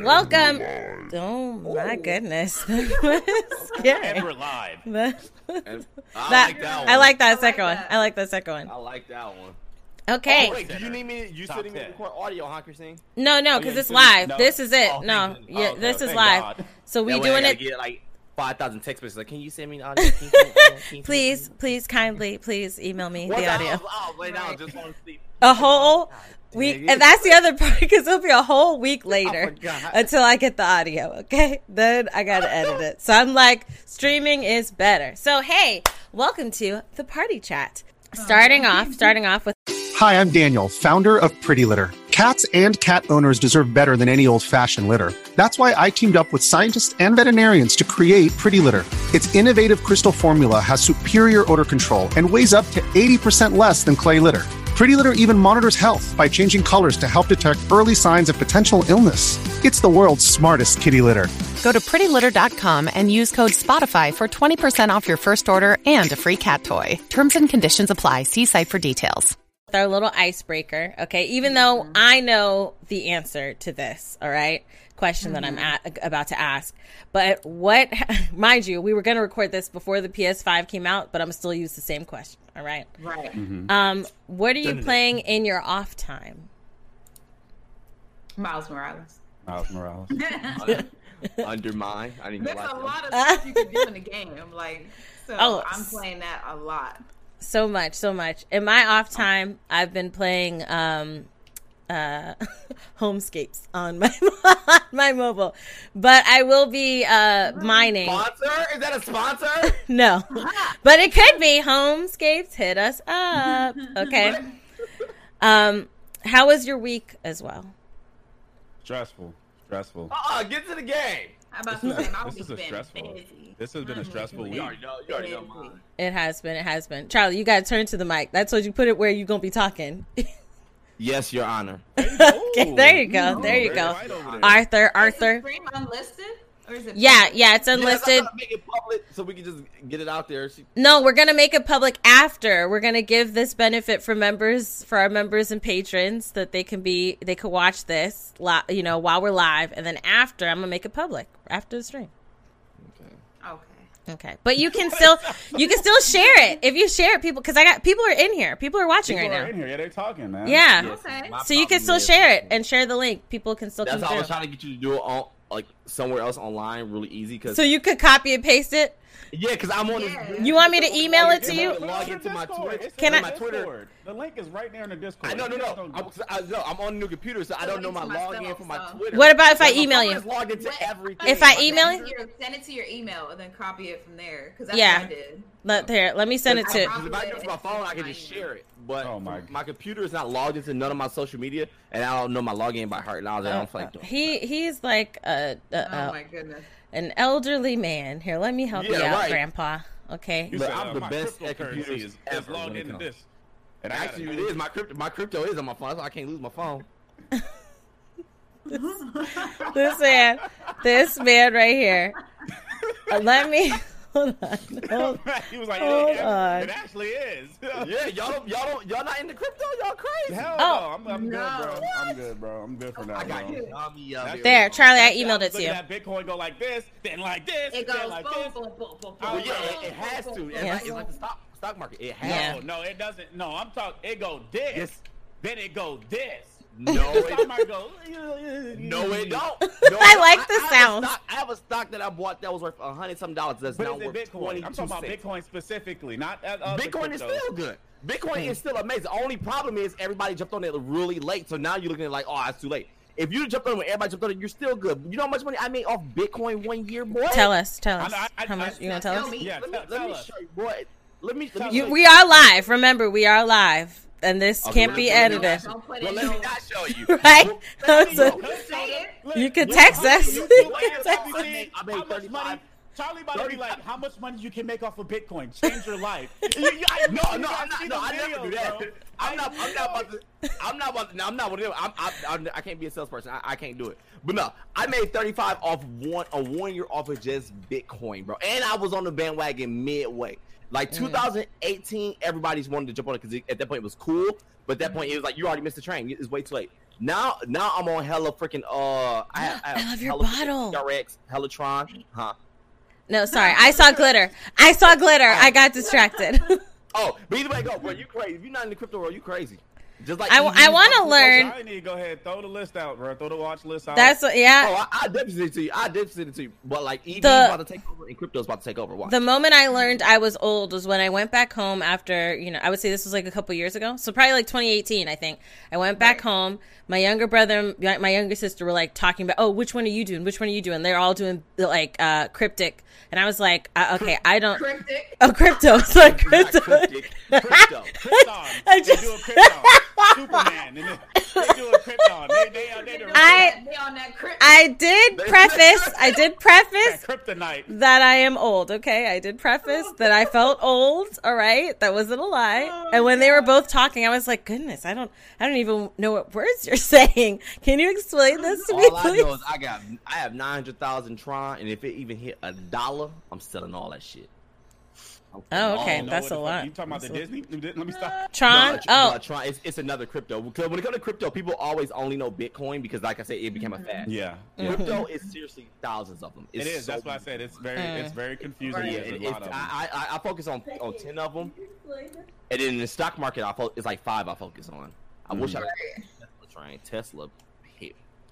Welcome. Oh my goodness. Scary. And we're live. That- And I that- like that one. I like that I like second one. that. I like that second one. I one. like that one. Okay. Oh, wait, do you need me? You Top still need me to 10. record audio, huh, Christine? No, no, Oh, because yeah, it's live. no. This is it. Oh, no, yeah, Oh, this is live. God. So we That doing it. gotta Get like five thousand text messages. Like, can you send me an audio? Can you send me an audio? Can you Please, please, kindly, please email me What the audio. Oh, oh, wait, now I just want to see. A whole week, and that's the other part because it'll be a whole week later forgot. until I get the audio. Okay, then I gotta edit it. So I'm like, streaming is better. So hey, welcome to the party chat. Starting off, starting off with Hi, I'm Daniel, founder of Pretty Litter. Cats and cat owners deserve better than any old fashioned litter. That's why I teamed up with scientists and veterinarians to create Pretty Litter. Its innovative crystal formula has superior odor control and weighs up to 80% less than clay litter. Pretty Litter even monitors health by changing colors to help detect early signs of potential illness. It's the world's smartest kitty litter. Go to prettylitter.com and use code SPOTIFY for 20% off your first order and a free cat toy. Terms and conditions apply. See site for details. our little icebreaker. Okay, even though I know the answer to this, all right, question that I'm mm-hmm. at, about to ask. But what, mind you, we were going to record this before the PS5 came out, but I'm still use the same question. All right. Right. Um, what are you playing in your off time? Miles Morales. Miles Morales. Undermine. I didn't There's a that. lot of stuff you can do in the game. Like, so Oh, I'm playing that a lot. So much, so much. In my off time, I've been playing um, uh, Homescapes on my on my mobile, but I will be uh, mining. Sponsor? Is that a sponsor? No, but it could be Homescapes. Hit us up, okay? Um, how was your week as well? Stressful. Stressful. uh-uh, get to the game. How about you This is a stressful. busy. This has been a stressful week. You already know. You already know mine. It has been. It has been. Charlie, you got to turn to the mic. That's what you put it where you're gonna be talking. Yes, Your Honor. okay, there you go. There you go. right over there. Arthur, Is the Arthur. stream unlisted? Or is it Yeah, yeah, it's unlisted. gotta make it public so we can just get it out there. She- No, we're gonna make it public after. We're gonna give this benefit for members, for our members and patrons, that they can be, they could watch this, li- you know, while we're live, and then after, I'm gonna make it public after the stream. Okay. Okay, but you can still, you can still share it if you share it, people, because I got people are in here, people are watching People right are now. in here. Yeah, they're talking, man. Yeah, Yes, Okay. my so you can still is- share it and share the link. People can still That's come how I was trying to get you to do it on like somewhere else online, really easy. Cause So you could copy and paste it. yeah, cause I'm on. Yeah. This, You want me to email it to you? Log into my Discord. Twitch. It's Can I- my Twitter. The link is right there in the Discord. I know, no, no. I'm, I, no, I'm on a new computer, so I don't know my Link to login for my so- Twitter. What about if I email you? is logged into everything. If I email you? it Send it to your email and then copy it from there. Because that's Yeah. what I did. Let there. let me send it to. probably- Because if I use my phone, I can just share it. But Oh, my- my computer is not logged into none of my social media, and I don't know my login by heart. And I was like, I don't uh, feel like uh, doing. it. He he's like a, a, Oh a my goodness. an elderly man. Here, let me help you out, right. Grandpa. Okay. You But said, I'm uh, the my best at cryptocurrency computers is, is ever logged into this. And I gotta Actually, it is my crypto. My crypto is on my phone, so I can't lose my phone. This man, this man right here. Uh, let me hold on. Hold, he was like, Hold it, it, on. it actually is. yeah, y'all don't, y'all don't, y'all not into crypto. Y'all crazy. Hell Oh. no, I'm, I'm No. good, bro. I'm good, bro. I'm good for now. I got bro. you. I'll be, That's- There, Charlie, I emailed it to you. looking Bitcoin go like this, then like this, It then goes like boom, this. boom, boom, boom, boom. Oh, Well, yeah, boom, it, it has to. It's, Yeah. like, it's like the stock stock market. It has. Yeah. Oh, no, it doesn't. No, I'm talking. It go this, Yes. then it go this. No, Stock it, market go. no, it don't. No, I no, like the I have a sound. stock- I have a stock that I bought that was worth a hundred some dollars. That's But now worth Bitcoin? twenty I'm talking about cents. Bitcoin specifically, not uh, other Bitcoin is still good. Bitcoin is still amazing. The only problem is everybody jumped on it really late, so now you're looking at it like, oh, it's too late. If you jumped on it when everybody jumped on it, you're still good. You know how much money I made off Bitcoin one year, boy? Tell us, tell us. I- I- How much I- you gonna tell tell us? me. Yeah, Let me, tell, let tell me us. show you, boy. Let me. Let me Tell You, we are live. Remember, we are live, and this Okay, can't be edited. Don't put Well, it let me not show you. Right? Well, So- no, Say. You can text us. You- You you- can text us. I made how much 35. money- Charlie about to be like, how much money you can make off of Bitcoin? Change your life. You- you- I No, no, I'm not. No, the I never do that. bro. I'm not. I'm not about to. I'm not about to. No, I'm not one of them. I'm, I'm, I'm, I can't be a salesperson. I, I can't do it. But no, I made 35 off one a one year off of just Bitcoin, bro. And I was on the bandwagon midway. Like 2018, everybody's wanted to jump on it because at that point it was cool. But at that point, it was like you already missed the train. It's way too late. Now, now I'm on hella freaking. Uh, I, have, I, have I love your bottle. Rex, Hellatron, huh? No, sorry. I saw glitter. I saw glitter. I got distracted. Oh, but either way, go, bro. You crazy? If you're not in the crypto world, you crazy. Just like I, I want to learn. I need to go ahead, throw the list out, bro. Throw the watch list out. That's what- Oh. I, I definitely send it to you. I definitely send it to you. But like EV The- about to take over and crypto crypto's about to take over. Watch. The moment I learned I was old was when I went back home after, you know, I would say this was like a couple years ago. So probably like 2018, I think. I went back home. My younger brother, my my younger sister were like talking about, oh, which one are you doing? Which one are you doing? They're all doing like uh, cryptic. And I was like, uh, okay, I don't. Cryptic. Oh, crypto. It's like Not crypto. cryptic, crypto. Krypton. I just- do a Krypton. Superman. And they, they do Krypton. They, they, uh, they, they, I- They on that cryptic. I did preface, I did preface Kryptonite. that I am old. Okay, I did preface that I felt old. All right, that wasn't a lie. Oh, and when they were both talking, I was like, "Goodness, I don't, I don't even know what words you're saying. Can you explain this to me, All I please?" know is I got I have nine hundred thousand Tron, and if it even hit a dollar, I'm selling all that shit. I'm selling Oh, okay. all know That's a lot. You talking about the That's a- Disney? Let me stop. Tron. No, Oh, no, Tron. It's, it's another crypto. Because when it comes to crypto, people always only know Bitcoin because, like I said, it became a fad. Yeah. Mm-hmm. Crypto is seriously thousands of them. It It's is. That's so why I said it's very, Mm. it's very confusing. Yeah, There's it, it's, lot of them. I, I I focus on on ten of them, and then in the stock market, I fo- it's like five I focus on. I wish I could Tesla train Tesla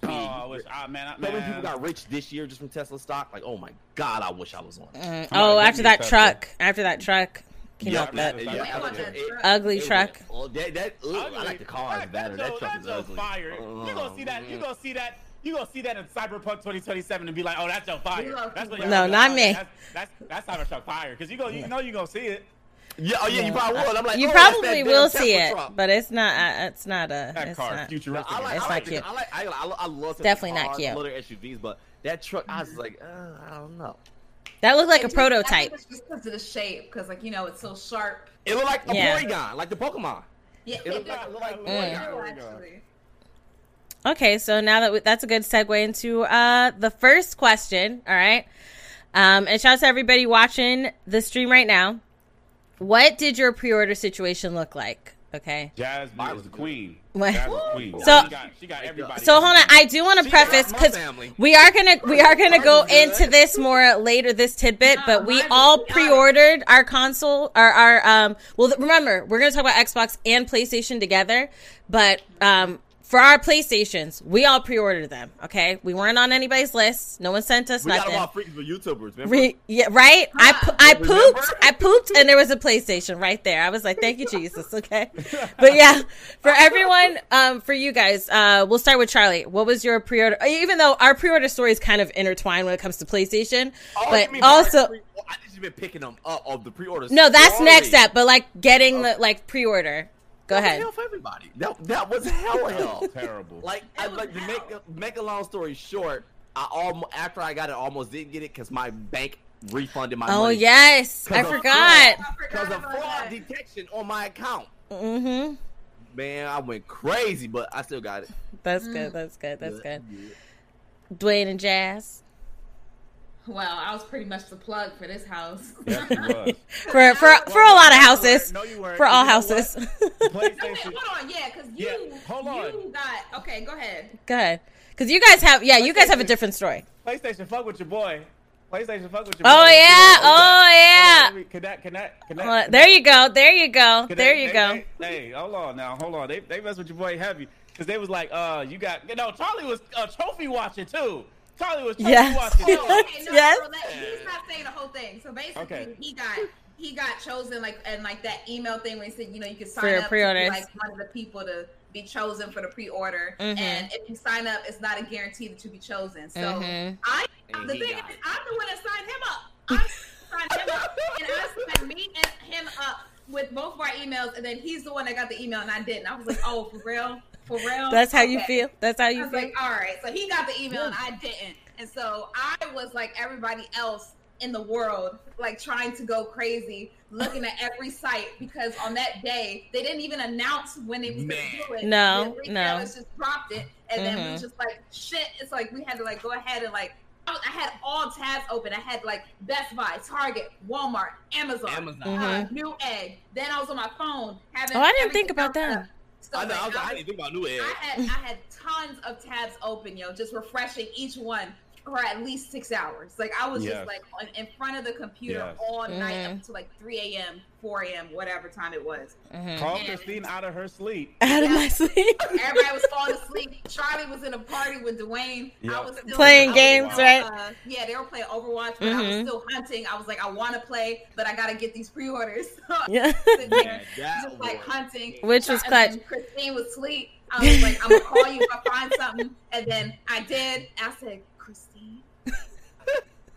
hit. oh. I wish. Ah, man. I- So many people got rich this year just from Tesla stock. Like, oh my god, I wish I was on. it. Mm. gonna oh, after that a truck, after that truck came Yeah, out, that yeah. yeah, that it- ugly it truck. was- Oh, that that ugh, I like the cars That- better. That Joe- truck is ugly. fire. you gonna see that? You Oh, gonna see that? You gonna see that in Cyberpunk 2027 and be like, "Oh, that's Joe fire." That's what No, not oh, me. That's that's, that's Cybertruck fire because you go, you know, you gonna see it. Yeah, oh yeah, you probably would. I'm like, you oh, probably will see it, truck. but it's not. Uh, it's not a. That It's car, not. futuristic. I like, It's I not like, cute. I like, I, I, I love Definitely not cars, cute. I love their SUVs, but that truck, I was like, uh, I don't know. That looked like a It just- I think prototype. It's just because of the shape, because like you know it's so sharp. It looked like a Yeah. Porygon, like the Pokemon. Yeah, It looked like, it looked like do, Porygon. actually. Okay, so now that we, that's a good segue into uh, the first question. All right, um, and shout out to everybody watching the stream right now. What did your pre-order situation look like? Okay, Jazz Mine is was the queen. What? Jazz is the queen. So- she got, she got everybody. so hold on. I do want to She preface because we are gonna we are gonna go Ours is good. into this more later, this tidbit. But we all pre-ordered our console, our our um. Well, remember we're gonna talk about Xbox and PlayStation together, but um. For our PlayStations, we all pre-ordered them. Okay, we weren't on anybody's list. No one sent us We got nothing. them all freaks for YouTubers, remember? Re- yeah, right. I po- I remember? pooped. I pooped, and there was a PlayStation right there. I was like, "Thank you, Jesus." Okay, but yeah, for everyone, um, for you guys, uh, we'll start with Charlie. What was your pre-order? Even though our pre-order story is kind of intertwined when it comes to PlayStation, Oh, but also pre- I just been picking them up of the pre-orders. no, that's Sorry. next step. But like getting the like pre-order. Go That was ahead. hell for everybody. That, that was hell hell. Terrible. Like, I like to make a, make a long story short. I almost after I got it, I almost didn't get it because my bank refunded my Oh money. yes, I Because of forgot. Because forgot of fraud detection on my account. Mm-hmm. Man, I went crazy, but I still got it. That's good. That's good. That's good. Dwayne and Jazz Well, I was pretty much the plug for this house. Yeah, was. for for for a lot of houses. No, you weren't. For all You know what? houses. No, wait, PlayStation. hold on, yeah, because you, Yeah, hold on. you got okay. Go ahead. Go ahead. Because you guys have, yeah, you guys have a different story. PlayStation, fuck with your boy. PlayStation, fuck with your boy. Oh boy. yeah, You know, oh yeah. Let me Connect, connect, connect. There you go, there you go, Cause there you they- go. they- hey, hold on now, hold on. They they mess with your boy heavy because they was like, uh, you got, you know, Charlie was uh, trophy watching too. Charlie was trophy Yes. watching. too. Oh, okay, no, Yes. no, let- he's not saying the whole thing. So basically, Okay. he got he got chosen like and like that email thing where he said, you know, you could sign For your up to pre-orders. be like one of the people to be chosen for the pre-order, Mhm. and if you sign up, it's not a guarantee that you'll be chosen. So Mhm. I, And the he thing is. I'm the one that signed him up. I signed him up, and I signed me and him up with both of our emails, and then he's the one that got the email and I didn't. I was like, oh, for real, for real. That's how you feel. That's how I you was feel. like, all right. So he got the email and I didn't. And so I was like everybody else in the world, like trying to go crazy, looking at every site because on that day they didn't even announce when they was Man. gonna do it. No, the no. retailers just dropped it, and then we Mhm. just like, shit. It's like we had to like go ahead and like. I had all tabs open. I had like Best Buy, Target, Walmart, Amazon, Amazon. uh, Mhm. Newegg. Then I was on my phone having. Oh, I didn't think about that. up. So I know. I, was like, like, I didn't think about Newegg. I had I had tons of tabs open, yo, just refreshing each one for at least six hours. Like I was Yes. just like on, in front of the computer Yes. all night Mhm. up to like 3 a.m., 4 a.m., whatever time it was. Mhm. Call Christine out of her sleep. Out of my sleep. Everybody was falling asleep. Charlie was in a party with Dwayne. I was still, Playing I was, games, uh, right? Uh, yeah, they were playing Overwatch, but I Mhm. was still hunting. I was like, I want to play, but I gotta get these pre-orders. Yeah. Sitting there, that just like hunting. Which was And clutch. Christine was asleep. I was like, I'm gonna call you if I find something, and then I did. I said, Christine,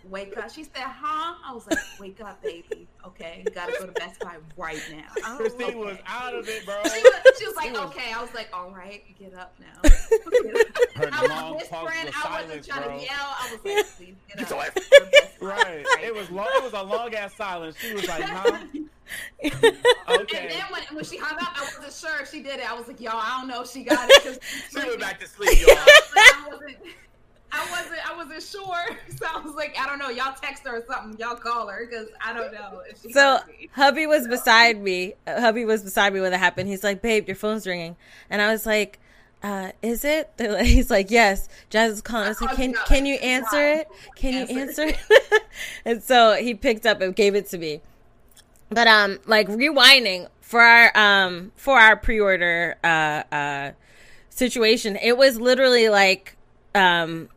wake up. She said, Huh? I was like, Wake up, baby. Okay, gotta go to Best Buy right now. Oh, Christine okay. was out of it, bro. She was, she was like, She was- okay. I was like, all right, get up now. Her I long was pause whispering. of I wasn't trying bro. to yell. I was like, please get Get up. your to Best Right. It was long. It was a long ass silence. She was like, "Huh? okay. And then when, when she hung up, I wasn't sure if she did it. I was like, y'all, I don't know if she got it. She went back to sleep, y'all. I wasn't, I wasn't, sure. So I was like, I don't know. Y'all text her or something. Y'all call her because I don't know if she So hubby was beside me. Hubby was beside me when that happened. He's like, "Babe, your phone's ringing," and I was like, uh, "Is it?" Like- He's like, "Yes." Jazz is calling. I was like, "Can you can you answer it? Can you answer it?" and so he picked up and gave it to me. But um, like rewinding for our um for our pre-order uh uh situation, it was literally like um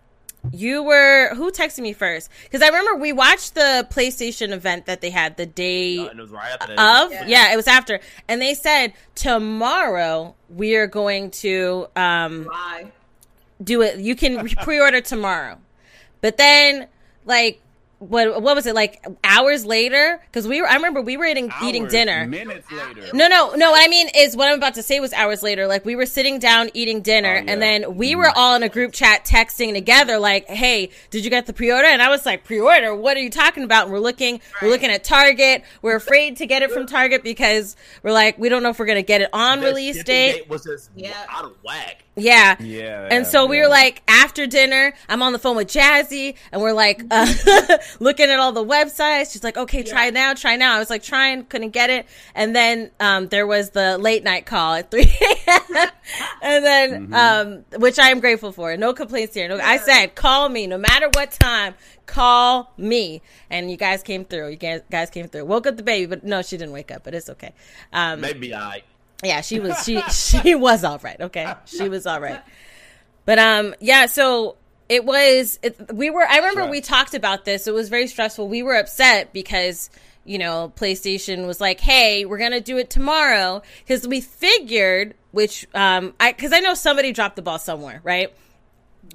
you were who texted me first because I remember we watched the PlayStation event that they had the day And it was right after that. of Yeah. yeah. it was after and they said tomorrow we are going to um Bye. do it you can pre-order tomorrow but then like what what was it like hours later because we were i remember we were eating eating dinner Minutes later. no, no, no. What I mean is, what I'm about to say was hours later. Like we were sitting down eating dinner, Oh, yeah. and then we mm. were all in a group chat texting together. Like, "Hey, did you get the pre-order?" And I was like, "Pre-order? What are you talking about?" And we're looking, we're looking at Target. We're afraid to get it from Target because we're like, we don't know if we're gonna get it on The release shipping date. was just Yeah. out of whack. Yeah. Yeah. And so we yeah. were like, after dinner, I'm on the phone with Jazzy, and we're like, uh, looking at all the websites. She's like, okay, try now, try now. I was like, trying, couldn't get it. And then um, there was the late night call at 3 a.m. and then, Mm-hmm. um, which I am grateful for. No complaints here. No, I said, call me no matter what time. Call me, and you guys came through. You guys, guys came through. Woke up the baby, but no, she didn't wake up. But it's okay. Um, Maybe I. yeah, she was she she was all right. Okay, she was all right. But um, yeah. So it was. It, we were. I remember we talked about this. It was very stressful. We were upset because you know PlayStation was like, "Hey, we're gonna do it tomorrow," because we figured, which um, I because I know somebody dropped the ball somewhere, right?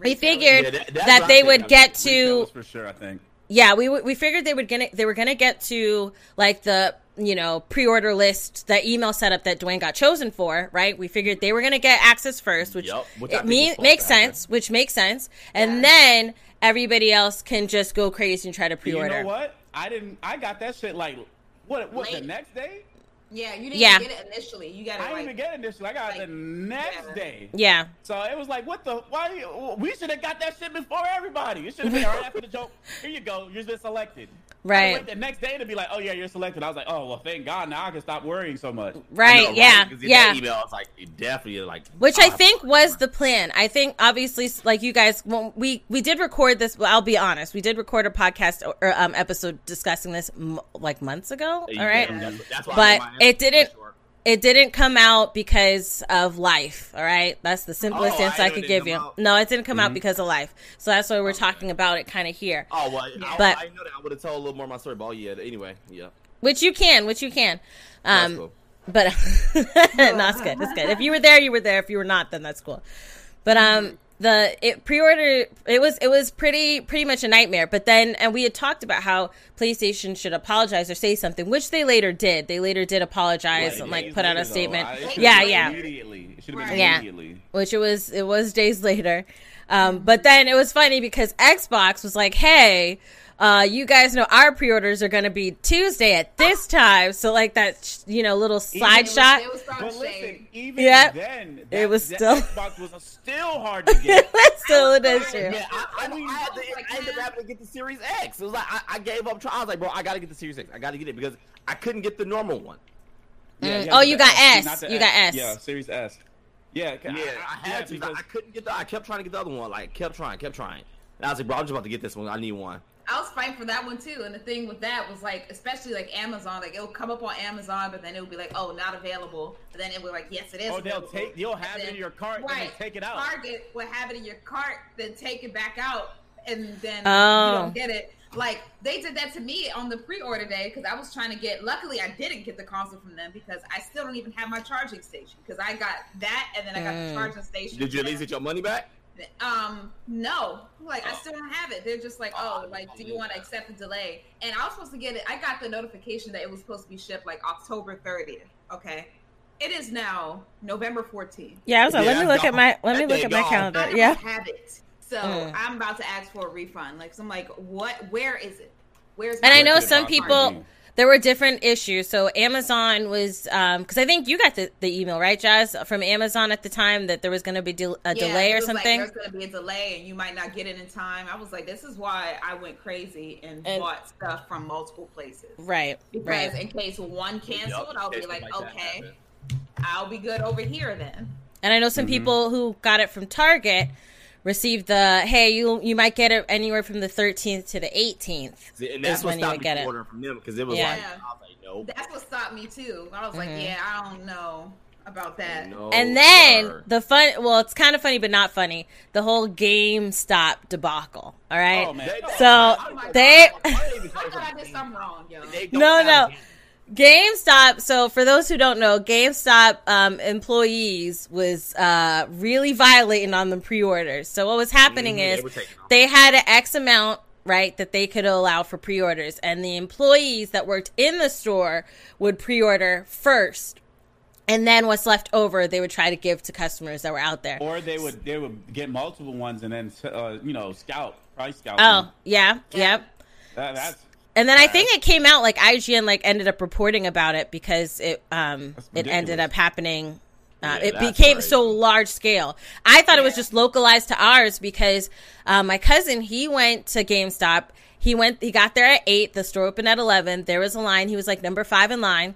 We figured Yeah, that- that, that's they think. would get to for sure. I think. yeah, we we figured they would gonna they were gonna get to like the you know pre-order list, the email setup that Dwayne got chosen for, right? We figured they were gonna get access first, which, Yup, which it think me- makes to happen. sense, which makes sense, and then everybody else can just go crazy and try to pre-order. You know what? I didn't. I got that shit like what? What the next day? Yeah, you didn't Yeah. get it initially. You got it I didn't like even get it initially. I got it the next yeah. day. Yeah, So it was like, what the? Why? We should have got that shit before everybody. It should have been right after the joke. Here you go. You've been selected. I Right. the next day to be like, oh yeah, you're selected. I was like, oh well, thank God. Now I can stop worrying so much. right, I know, yeah, 'Cause in yeah. That email, I was like, it definitely like. Which I I'll think to- was the plan. I think obviously, like you guys, when we we did record this. Well, I'll be honest, we did record a podcast or um, episode discussing this m- like months ago. All right. Yeah, that's- that's why But made my answer it didn't- sure. it didn't come out because of life. All right, that's the simplest Oh, answer I, know it could give you. out. No, it didn't come out because of life. So that's why we're talking about it kind of here. Oh well, I, But- I know that I would have told a little more of my story, but oh yeah. Anyway, yeah. Which you can, which you can. That's Um, cool. but no, it's good. It's good. If you were there, you were there. If you were not, then that's cool. But um, the it pre-order it was it was pretty pretty much a nightmare. But then and we had talked about how PlayStation should apologize or say something, which they later did. They later did apologize and like put out a though. statement. I- yeah, yeah. Immediately. It should have been Right. Yeah. immediately. which it was it was days later. Um, but then it was funny because Xbox was like, "Hey, uh, you guys know our pre-orders are going to be Tuesday at this time." So like that, you know, little side it was, shot. It was throwing But shade. listen, even Yeah. then, It was still- Xbox was still hard to get. Still an issue. Yeah, I, I, I mean, I, had to, I like, I ended up having to get the Series X. It was like I, I gave up trying. I was like, bro, I gotta get the Series X. I gotta get it because I couldn't get the normal one. Yeah, Mm. yeah, Oh, the you got S, S. not the You got S. Yeah, Series S. Yeah, Yeah, I had to. because I couldn't get the. I kept trying to get the other one. Like, kept trying, kept trying. And I was like, bro, I'm just about to get this one. I need one. I was fighting for that one too. And the thing with that was like, especially like Amazon, like it'll come up on Amazon, but then it would be like, oh, not available. But then it would be like, yes, it is. Oh, they'll available. take- you'll And have it in your cart and then take it out. Target will have it in your cart, then take it back out, and then Oh. you don't get it. Like they did that to me on the pre-order day because I was trying to get. Luckily, I didn't get the console from them because I still don't even have my charging station because I got that and then I got Mm. the charging station. Did you at least get your money back? Um, no, like I Oh. still don't have it. They're just like, Oh, oh, like, do you want to accept the delay? And I was supposed to get it. I got the notification that it was supposed to be shipped like October 30th. Okay, it is now November 14th. Yeah, I was like, let Yeah, me look at my let me that look day at my calendar. I Yeah. have it, so Mm. I'm about to ask for a refund. Like, so I'm like, what? Where is it? Where's? And I know some people there were different issues. So Amazon was um because I think you got the, the email right, Jazz, from Amazon at the time that there was going to be del- a Yeah, delay it or was like, something. There's going to be a delay, and you might not get it in time. I was like, this is why I went crazy and, And- bought stuff from multiple places. right, Because right. in case one canceled, Yup, I'll be like, like okay. I'll be good over here then. And I know some Mm-hmm. people who got it from Target received the hey, you you might get it anywhere from the 13th to the 18th. See, and that's what when you would stopped me get from it. ordering from them because it was Yeah. like, I was like, nope. That's what stopped me too. I was like, Mhm. yeah, I don't know about that. No, and then sir. the fun well, it's kind of funny but not funny. The whole GameStop debacle, all right? Oh man, They- So, Oh my they- God. I thought I did something wrong, yo. They don't No, have no. Games. GameStop. So for those who don't know, GameStop um, employees was uh, really violating on the pre-orders. So what was happening Mhm, is were taking them. they had an X amount right that they could allow for pre-orders, and the employees that worked in the store would pre-order first, and then what's left over they would try to give to customers that were out there. or they would they would get multiple ones and then uh, you know scout price scout. Oh them. yeah, Yeah. yep. that, that's And then I think it came out like IGN like ended up reporting about it because it um it ended up happening. Uh, Yeah, it became crazy. so large scale. I thought it was just localized to ours because uh, my cousin he went to GameStop. He went. He got there at eight. The store opened at eleven. There was a line. He was like number five in line.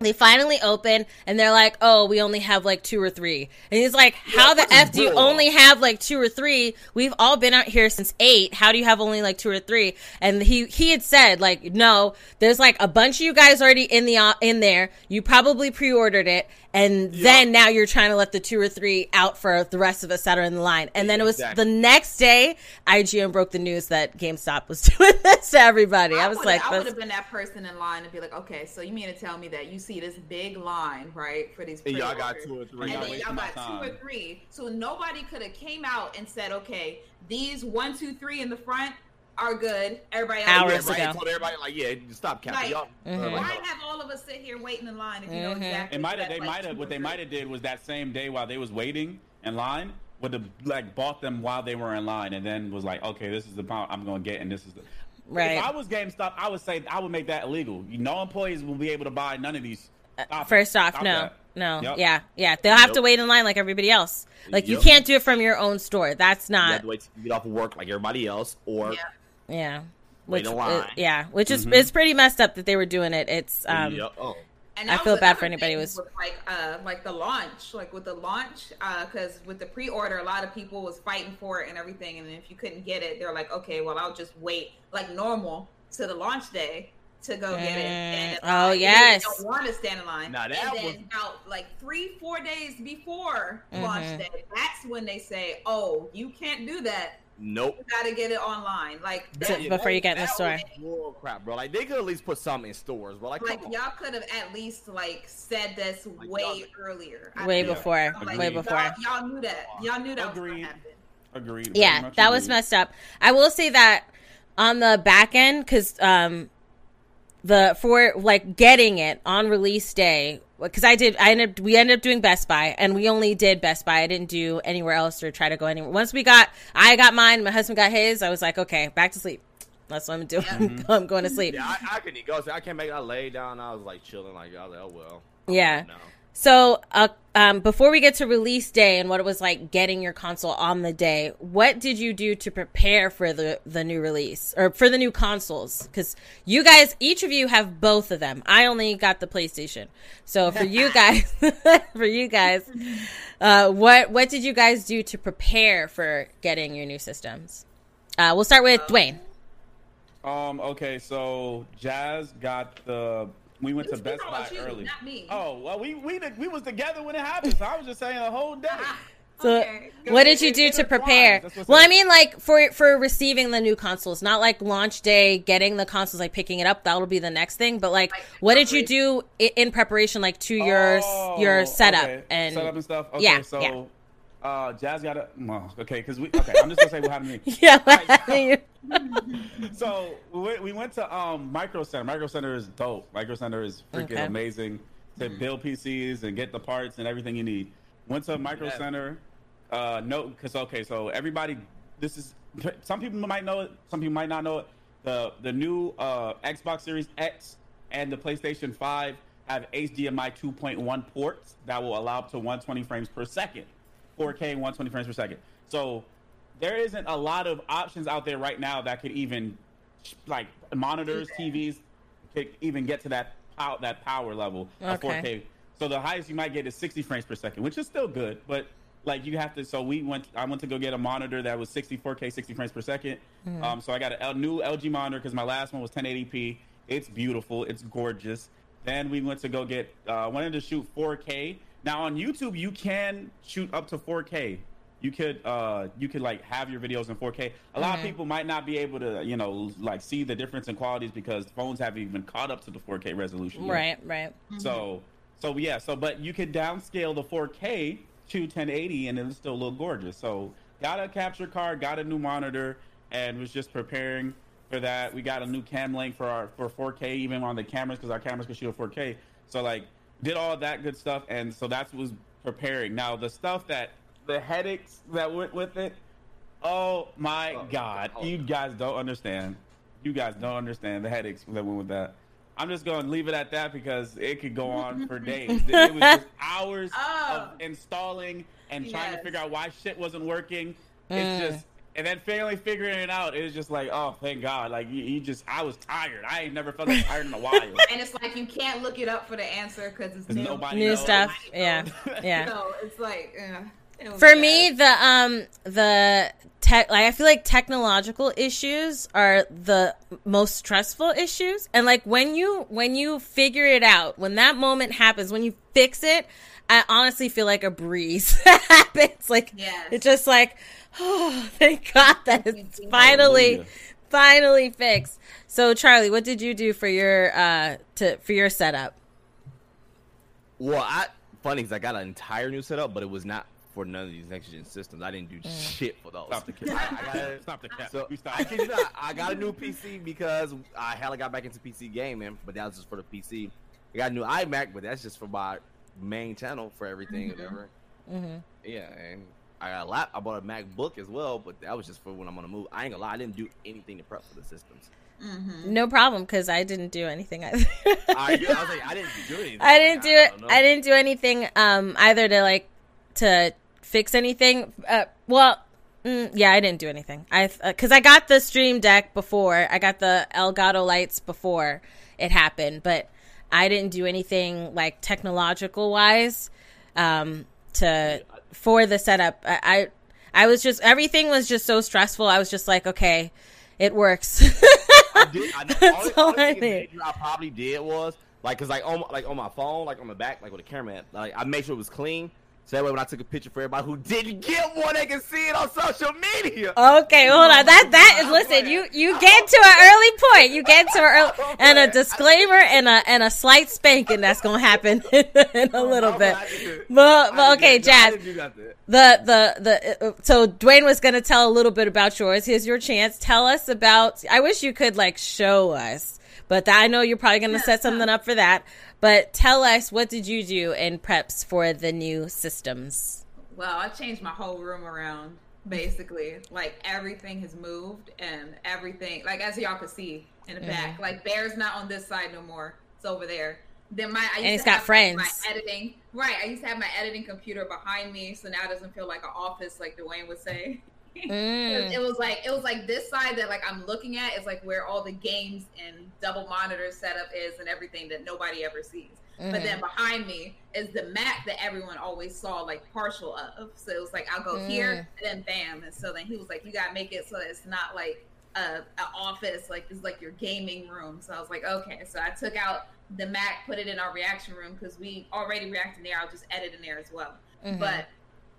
They finally open and they're like, "Oh, we only have like two or three. And he's like, "How the f do you only have like two or three? We've all been out here since eight. How do you have only like two or three? And he he had said like, "No, there's like a bunch of you guys already in the uh, in there. You probably pre-ordered it, and then now you're trying to let the two or three out for the rest of us that are in the line. And then it was Exactly. the next day, IGN broke the news that GameStop was doing this to everybody. I was like, I would have been that person in line and be like, okay, so you mean to tell me that you see this big line, right, for these And y'all got two or three. and Y'all then wasting y'all my got two or three, so nobody could have came out and said, okay, these one, two, three in the front are good. Everybody else Hours Yeah, is right. ago. Told everybody like, yeah, stop counting. Like, Y'all, uh, Why like, have all of us sit here waiting in line if you know Mhm. exactly? It might have. They like, might have. What they might have did was that same day while they was waiting in line, would have like bought them while they were in line, and then was like, okay, this is the amount I'm going to get, and this is the. Right. If I was GameStop, I would say I would make that illegal. No employees will be able to buy none of these. Stop it. First off, Stop no, that. no, Yep. yeah, yeah. They'll have to wait in line like everybody else. Like you can't do it from your own store. That's you have not, to wait till you get off of work like everybody else, or Yeah. Yeah. Which, uh, yeah, which is Mhm. it's pretty messed up that they were doing it. It's um, yeah, oh, And I feel was bad for anybody thing who's- like uh like the launch, like with the launch, uh, because with the pre-order, a lot of people was fighting for it and everything. And if you couldn't get it, they're like, okay, well, I'll just wait like normal to the launch day to go get it. And Mm, oh, They yes. don't want to stand in line. Now, that and then was- about like three, four days before launch Mhm. day, that's when they say, oh, you can't do that. Nope. You got to get it online. Like So- that, before you get in the store. was bull crap, bro. Like they could at least put something in stores, bro. Like, like y'all could have at least like said this Like, way y'all- earlier. I way feel. before, like, way before. Y'all, y'all knew that. Y'all knew that was Agreed. gonna happen. Agreed. Yeah, much that was messed up. I will say that on the back end, because um, the for like getting it on release day, because I did, I ended, we ended up doing Best Buy, and we only did Best Buy. I didn't do anywhere else or try to go anywhere. Once we got, I got mine, my husband got his. I was like, okay, back to sleep. That's what I'm doing. Mm-hmm. I'm going to sleep. Yeah, I, I couldn't go. So I can't make. I laid down. I was like chilling. Like I was like, oh well. Yeah. No. So, uh, um, before we get to release day and what it was like getting your console on the day, what did you do to prepare for the the new release or for the new consoles? Because you guys, each of you have both of them. I only got the PlayStation. So for you guys, for you guys, uh, what what did you guys do to prepare for getting your new systems? Uh, we'll start with Dwayne. Um. Okay. So Jazz got the. We went to Best Buy you, early. not me. Oh well, we we we was together when it happened. So I was just saying the whole day. Ah, so, Okay. what did you do to prepare? Well, I mean, like for for receiving the new consoles, not like launch day, getting the consoles, like picking it up. That'll be the next thing. But like, Like, what did you do in preparation, like to your Oh, your setup okay. and setup and stuff. Okay, yeah, so yeah. Uh, Jazz got a. well, Okay, because we. Okay, I'm just gonna say what happened to me. yeah. so we went, we went to um Micro Center. Micro Center is dope. Micro Center is freaking Okay. amazing to build PCs and get the parts and everything you need. Went to Micro Yeah. Center. Uh, no, because okay, so everybody, this is some people might know it, some people might not know it. The the new uh, Xbox Series X and the PlayStation Five have HDMI 2.1 ports that will allow up to 120 frames per second, 4K 120 frames per second. So there isn't a lot of options out there right now that could even like monitors, TVs could even get to that pow- that power level of Okay. 4K. So the highest you might get is 60 frames per second, which is still good, but like you have to. So we went. I went to go get a monitor that was 64K, 60 frames per 2nd Um, so I got a L- new LG monitor because my last one was 1080p. It's beautiful. It's gorgeous. Then we went to go get. Uh, wanted to shoot 4K. Now on YouTube, you can shoot up to 4K. You could uh you could like have your videos in 4K. A lot of people might not be able to you know like see the difference in qualities because phones haven't even caught up to the 4K resolution. yet. right, right. So so yeah, so but you could downscale the 4K to 1080 and it'll still look gorgeous. So got a capture card, got a new monitor, and was just preparing for that. We got a new cam link for our for 4K even on the cameras because our cameras can shoot 4K. So like did all that good stuff, and so that was preparing. Now the stuff that the headaches that went with it. Oh my Oh, god, God. you guys don't understand. You guys don't understand the headaches that went with that. I'm just going to leave it at that because it could go on for days. It was just hours Oh. of installing and trying to figure out why shit wasn't working. Mm. It's just, and then finally figuring it out. It was just like, oh, thank God. Like you, you just, I was tired. I ain't never felt like tired in a while. And it's like you can't look it up for the answer because it's 'Cause new. nobody New knows. stuff. Nobody Yeah, knows. yeah. So it's like uh, it was For me, the um the tech like I feel like technological issues are the most stressful issues. And like when you when you figure it out, when that moment happens, when you fix it, I honestly feel like a breeze happens. Like Yes. it's just like, oh, thank God that it's finally Hallelujah. finally fixed. So Charlie, what did you do for your uh to for your setup? Well, I funny because I got an entire new setup, but it was not for none of these next gen systems. I didn't do shit for those. Stop the cap. I got- Stop the cap. So stop. I kid you not, I got a new PC because I hella got back into PC gaming, but that was just for the PC. I got a new iMac, but that's just for my main channel for everything, whatever. Mm-hmm. Yeah, and I got a lap. I bought a MacBook as well, but that was just for when I'm on the move. I ain't gonna lie, I didn't do anything to prep for the systems. No problem, because I didn't do anything either. I, I was like, I didn't do anything. I didn't do it. don't know. I didn't do anything um either to like to fix anything. Uh, well, mm, yeah, I didn't do anything. I because I got the Stream Deck before. I got the Elgato lights before it happened, but I didn't do anything like technological wise um to for the setup. I, I I was just everything was just so stressful. I was just like, okay, it works. I did. I know. That's only, all only I I probably did was like, cause like on my, like on my phone, like on the back, like with the camera, like I made sure it was clean. So that way, when I took a picture for everybody who didn't get one, they can see it on social media. Okay, hold on. That that is listen. You you get to an early point. You get to an early and a disclaimer and a and a slight spanking that's gonna happen in a little bit. But, but okay, Jazz. The the the uh, so Dwayne was gonna tell a little bit about yours. Here's your chance. Tell us about. I wish you could like show us, but I know you're probably gonna set something up for that. But tell us what did you do in preps for the new systems? Well, I changed my whole room around basically. Like everything has moved and everything like as y'all could see in the back. Like Bear's not on this side no more. It's over there. Then my I used And he's to got have, like, friends. My editing right. I used to have my editing computer behind me, so now it doesn't feel like an office, like Dwayne would say. Mm. It was like it was like this side that like I'm looking at is like where all the games and double monitor setup is and everything that nobody ever sees. But Mm-hmm. then behind me is the Mac that everyone always saw like partial of. So it was like I'll go Mm. here and then bam. And so then he was like, you gotta make it so that it's not like a, a office, like it's like your gaming room. So I was like, okay. So I took out the Mac, put it in our reaction room because we already react in there. I'll just edit in there as well. Mhm. But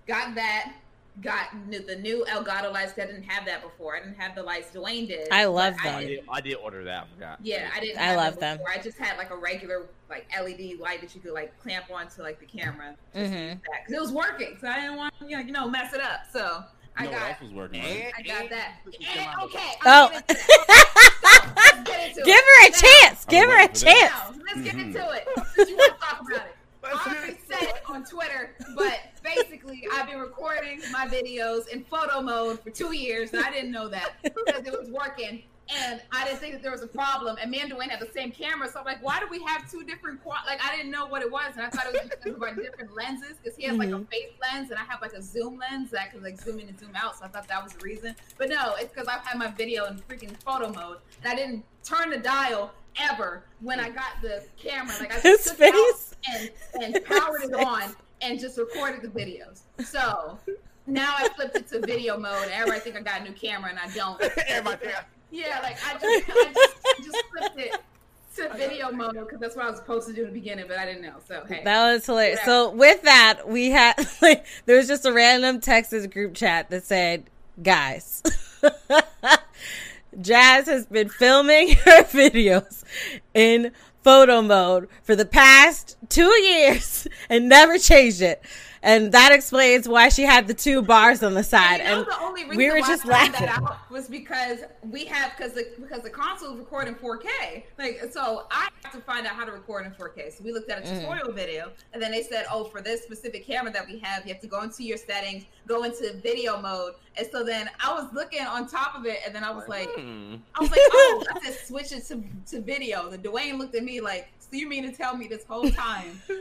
got that. Got the new Elgato lights. 'cause I didn't have that before. I didn't have the lights Dwayne did. I love them. I did- did, I did order that. I forgot. yeah, I didn't. I have love them. Before. I just had like a regular like LED light that you could like clamp onto like the camera Mhm. because it was working. So I didn't want you know, you know mess it up. So I You know what got else was working? Right? I got that. And, okay. Oh. I'm getting to that. So, let's get into Give her a Now, chance. I Give her a waiting for that. chance. now, let's get into it. Since you want to talk about it. I said it on Twitter, but basically, I've been recording my videos in photo mode for two years, and I didn't know that because it was working. And I didn't think that there was a problem. And me and Dwayne had the same camera, so I'm like, why do we have two different? Qua-? Like, I didn't know what it was, and I thought it was because of our different lenses. Because he has like a mm-hmm. face lens, and I have like a zoom lens that can like zoom in and zoom out. So I thought that was the reason. But no, it's because I've had my video in freaking photo mode, and I didn't turn the dial ever when I got the camera. Like I His just took it out face. and and powered it on and just recorded the videos. So now I flipped it to video mode. And everybody think I got a new camera, and I don't. Everybody think I- Yeah, like I just I just, I just flipped it to video mode because that's what I was supposed to do in the beginning, but I didn't know. So hey, That was hilarious. Yeah. So with that, we had like there was just a random Texas group chat that said, "Guys, Jazz has been filming her videos in photo mode for the past two years and never changed it." And that explains why she had the two bars on the side. You know, and the only reason we were why just I laughing. that out was because we have because the because the console is recording 4K. Like so, I have to find out how to record in 4K. So we looked at a Mm. tutorial video, and then they said, "Oh, for this specific camera that we have, you have to go into your settings, go into video mode." And so then I was looking on top of it, and then I was like, Hmm. I was like, "Oh, I just switch it to to video." The Dwayne looked at me like, "So you mean to tell me this whole time?"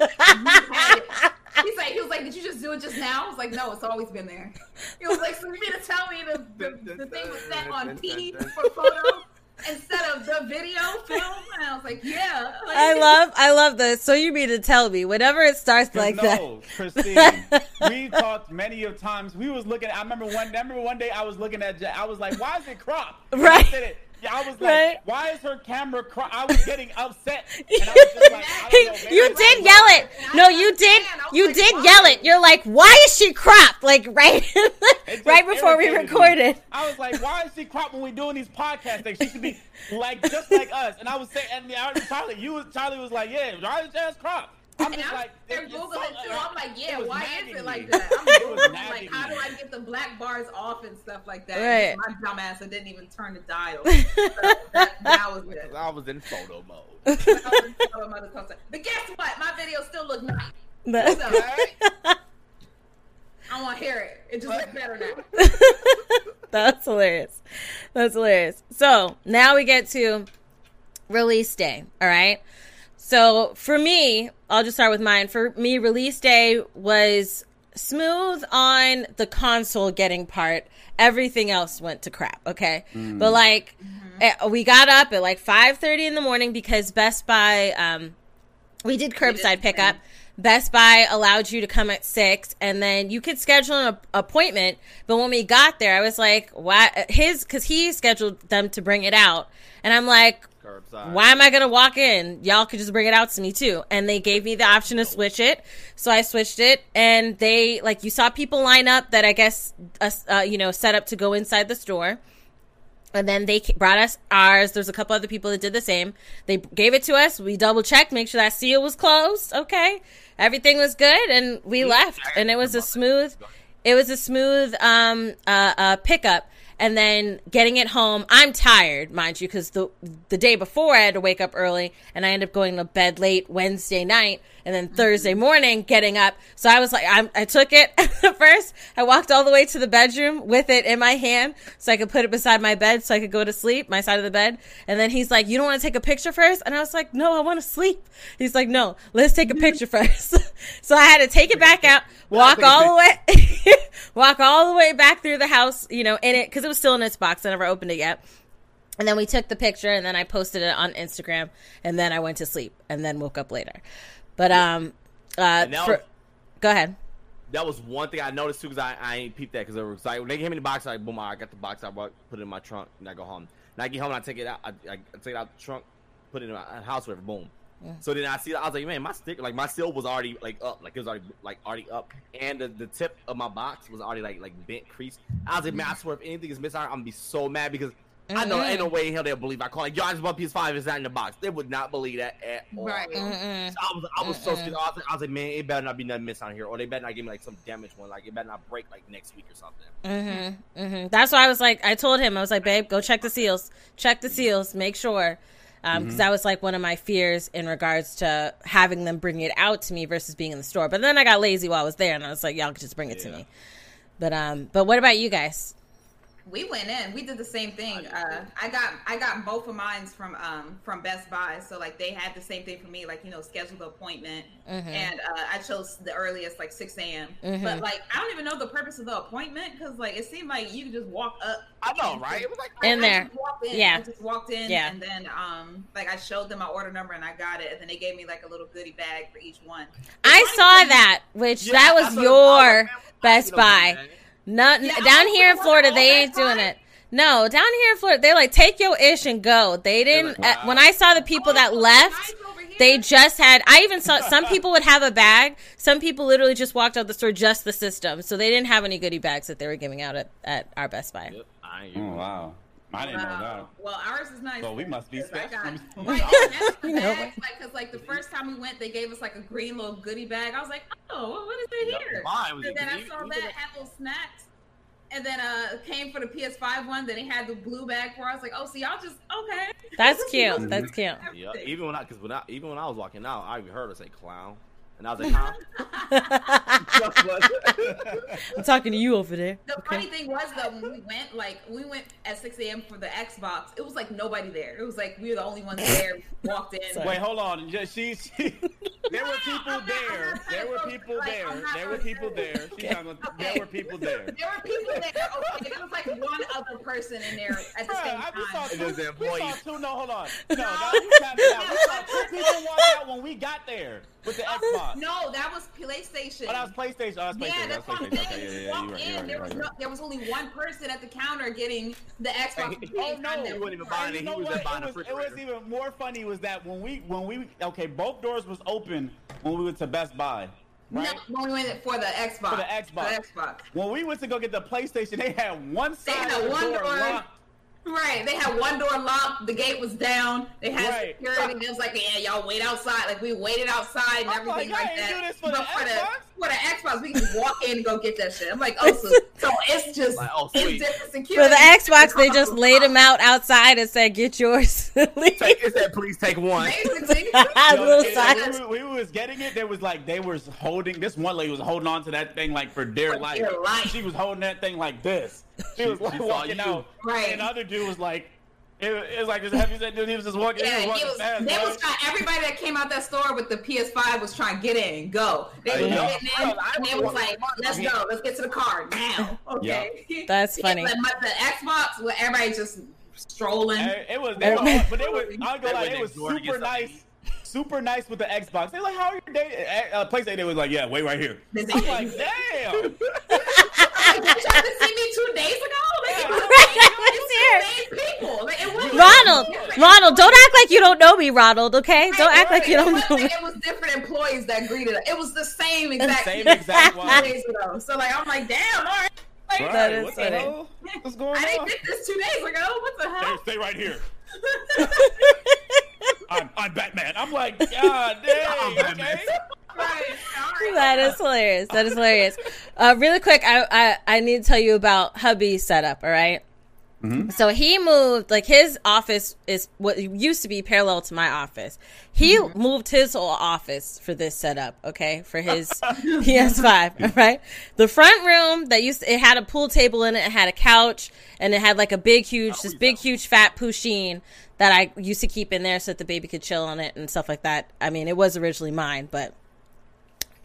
you had it?" He's like, he was like, did you just do it just now? I was like, no, it's always been there. He was like, so you mean to tell me the, the, the thing was set on P for photo instead of the video film? And I was like, yeah. Like, I love, I love this. So you mean to tell me whenever it starts like that? no, Christine. we talked many of times. We was looking. I remember one. I remember one day I was looking at. I was like, "Why is it cropped?" And I Right. Said it. Yeah, I was like, Right. "Why is her camera cropped?" I was getting upset. And I was just like, I know, you did yell it. No, you did. understand. I was You like, did why? yell it. You're like, why is she cropped? Like right, right before we irritated me. recorded. I was like, why is she cropped when we're doing these podcast things? She should be like just like us. And I was saying, and I heard Charlie, you was Charlie was like, yeah, why is Jazz cropped? I'm And just I'm like, there it's Googling so- it too. I'm like, yeah, why is it me. like that? I'm It Googling like, how do. I get the black bars off and stuff like that? Right. My dumb ass, I didn't even turn the dial. So that, that was it. I was in photo mode. I was in photo mode the whole time. But guess what? My video still look nice. That's- So, I want to hear it. It just looks better now. That's hilarious. That's hilarious. So now we get to release day. All right. So for me, I'll just start with mine. For me, release day was smooth on the console getting part. Everything else went to crap. Okay. But like, eh, we got up at like 5.30 in the morning because Best Buy, um, we did curbside the pickup. Best Buy allowed you to come at six, and then you could schedule an ap- appointment. But when we got there, I was like, "Why?" His because he scheduled them to bring it out, and I'm like, Curbside. "Why am I gonna walk in? Y'all could just bring it out to me too." And they gave me the option to switch it, so I switched it, and they like you saw people line up that I guess uh, uh, you know set up to go inside the store. And then they brought us ours. There's a couple other people that did the same. They gave it to us. We double checked, make sure that seal was closed. Okay, everything was good, and we left. And it was a smooth, it was a smooth um uh, uh pickup. And then getting it home, I'm tired, mind you, because the the day before I had to wake up early, and I end up going to bed late Wednesday night. And then Thursday morning getting up. So I was like, I'm, I took it first. I walked all the way to the bedroom with it in my hand so I could put it beside my bed so I could go to sleep, my side of the bed. And then he's like, you don't want to take a picture first? And I was like, no, I want to sleep. He's like, no, let's take a picture first. so I had to take it back out, walk all the way, walk all the way back through the house, you know, in it, cause it was still in its box. I never opened it yet. And then we took the picture and then I posted it on Instagram and then I went to sleep and then woke up later. But um uh for- was- go ahead. That was one thing I noticed too, because I, I ain't peeped that because was like when they gave me the box, I like boom, I got the box, I brought, put it in my trunk, and I go home. And I get home and I take it out, I, I take it out the trunk, put it in my house, whatever, boom. So then I see, I was like, man, my stick, like my seal was already like up, like it was already like already up, and the, the tip of my box was already like like bent, creased. I was like, man, I swear if anything is missing, I'm gonna be so mad because. I know ain't no way in hell they'll believe I call like I just bought PS5 it's not in the box. They would not believe that at all. Right. So I was I was so scared. I was, like, I was like, man, it better not be nothing missing on here, or they better not give me like some damaged one. Like it better not break like next week or something. hmm That's why I was like, I told him, I was like, babe, go check the seals, check the seals, make sure. Um, because that was like one of my fears in regards to having them bring it out to me versus being in the store. But then I got lazy while I was there, and I was like, y'all could just bring it to me. But um, but what about you guys? We went in. We did the same thing. Uh, I got I got both of mine from um from Best Buy. So like they had the same thing for me, like you know, scheduled the appointment, and uh, I chose the earliest, like six a.m. But like I don't even know the purpose of the appointment because like it seemed like you could just walk up. I know, and- right? It was like In I there. just walked in. Yeah. I just walked in, Yeah. and then um like I showed them my order number and I got it, and then they gave me like a little goodie bag for each one. The I saw thing- that, which Yeah, that was saw- I was like, your Best you know, Buy. Man. Not Yeah, down here in Florida, they ain't Best doing it. No, down here in Florida, they're like, take your ish and go. They didn't. like, uh, when I saw the people Oh, that left, nice they just had. I even saw some people would have a bag. Some people literally just walked out the store just the system, so they didn't have any goodie bags that they were giving out at, at our Best Buy. Yep, I Oh wow, I didn't know Wow. Well, ours is nice. So we must be 'cause I special. got- Right, they the You know bags, like, cause like the first time we went, they gave us like a green little goodie bag. I was like, oh, what is it Yeah, here? mine was and then I saw even that had little snacks. And then uh came for the PS5 one. Then they had the blue bag for. us. like, oh, so y'all just okay. That's cute. That's cute. Yeah, even when I, cause when I, even when I was walking out, I heard her say clown, and I was like, huh? I'm talking to you over there. The funny thing was though, when we went, like we went at 6 a.m. for the Xbox, it was like nobody there. It was like we were the only ones there. Walked in. Wait, hold on. Yeah, She, she, there were people there. There were people there. There were people there. it. She's talking about- There were people there. There were people there. Okay, there was like one other person in there at the Bruh, same I, we saw time. It was the We saw two. No, hold on. No, no, you tapping out. We saw two people walk out when we got there with the Xbox. No, that was PlayStation. Oh, that was PlayStation. Oh, that's PlayStation. yeah, that's that's what I'm saying. Okay, yeah, You yeah, walk right. in, right. there was right. no, there was only one person at the counter getting the Xbox. Hey, Oh no! He wasn't even buying it. He was just buying it a was, it was even more funny was that when we when we okay both doors was open when we went to Best Buy, right? No, when we went for the Xbox. For the Xbox. For the Xbox. When we went to go get the PlayStation, they had one They side had of the one door door. locked. Right. They had one door locked. The gate was down. They had Right. security. It was like, yeah, y'all wait outside. Like we waited outside and I'm everything like, like, that. do this for the But for Xbox? The for the Xbox, we can just walk in and go get that shit. I'm like, oh, so, so it's just Like, oh, it's different security. For the Xbox, they just laid them out outside and said, "Get yours." Take, it said, please take one. Basically. A Yo, little and we, we was getting it, there was like they was holding. This one lady was holding on to that thing like for dear For life. dear life. She was holding that thing like this. She was She- like she walking you. out, Right. And the other dude was like, it, it was like this heavy set dude. He was just walking. Yeah, he was he was. fast. They bro. was trying. Everybody that came out that store with the PS5 was trying to get in, go. They was Yeah. getting in, and they was like, "Let's go. Let's get to the car now." Okay. That's funny. But the Xbox, where everybody just strolling. Hey, It was, they were, but they were. I'll go like, went they was next door to get super nice, super nice with the Xbox. They're like, "How are your day?" Uh, PlayStation, they was like, "Yeah, wait right here." I'm like, "Damn." Like, you tried to see me two days ago. Like, it it was here. people. Like, it wasn't Ronald, different. Ronald, don't act like you don't know me, Ronald. Okay, don't act like you don't know me. It was different employees that greeted us. It was the same exact. Same people exact two days ago. So like, I'm like, damn. All right. Like, Right, That is what the hell? What's going I didn't on? get this two days ago. What the hell? stay right here. I'm, I'm Batman. I'm like, God damn. Batman. Okay. Right. All right. That is hilarious. That is hilarious. Uh, really quick, I, I I need to tell you about hubby's setup. All right. So he moved like his office is what used to be parallel to my office. He moved his whole office for this setup, okay, for his PS5, all right? The front room that used to, it had a pool table in it, it had a couch, and it had like a big huge this big huge fat pusheen that I used to keep in there so that the baby could chill on it and stuff like that. I mean, it was originally mine, but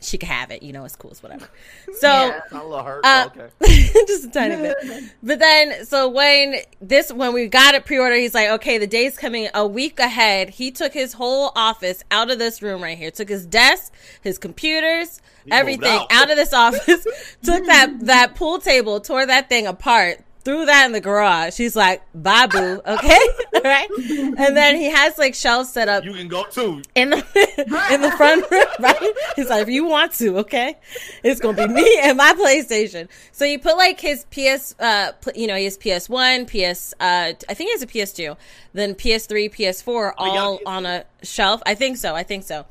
she could have it, you know, it's cool, it's whatever. So Yeah. I'm a little hurt. uh, okay. just a tiny bit. But then, so when this, when we got it pre-order, he's like, okay, the day's coming a week ahead. He took his whole office out of this room right here. Took his desk, his computers, everything out. out. of this office. took that that pool table, tore that thing apart. Threw that in the garage. He's like, "Babu, okay, all right." And then he has like shelves set up You can go too. in the in the front room, right? He's like, if you want to, okay, it's gonna be me and my PlayStation. So you put like his PS, uh, you know, his PS One, PS, uh, I think he has a PS Two, then PS3, PS4, y'all all kids- on a shelf. I think so. I think so.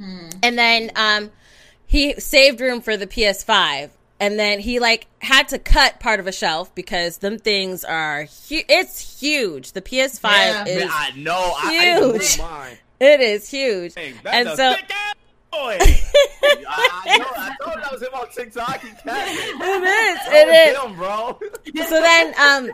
And then um, he saved room for the PS5. And then he like had to cut part of a shelf because them things are hu- it's huge. The PS5 Yeah. is Man, I know. I, I huge. it is huge. Hey, that's and a so thick boy. I, I know. I told that was him on TikTok. He cat me. it is. That him, bro. So then, um,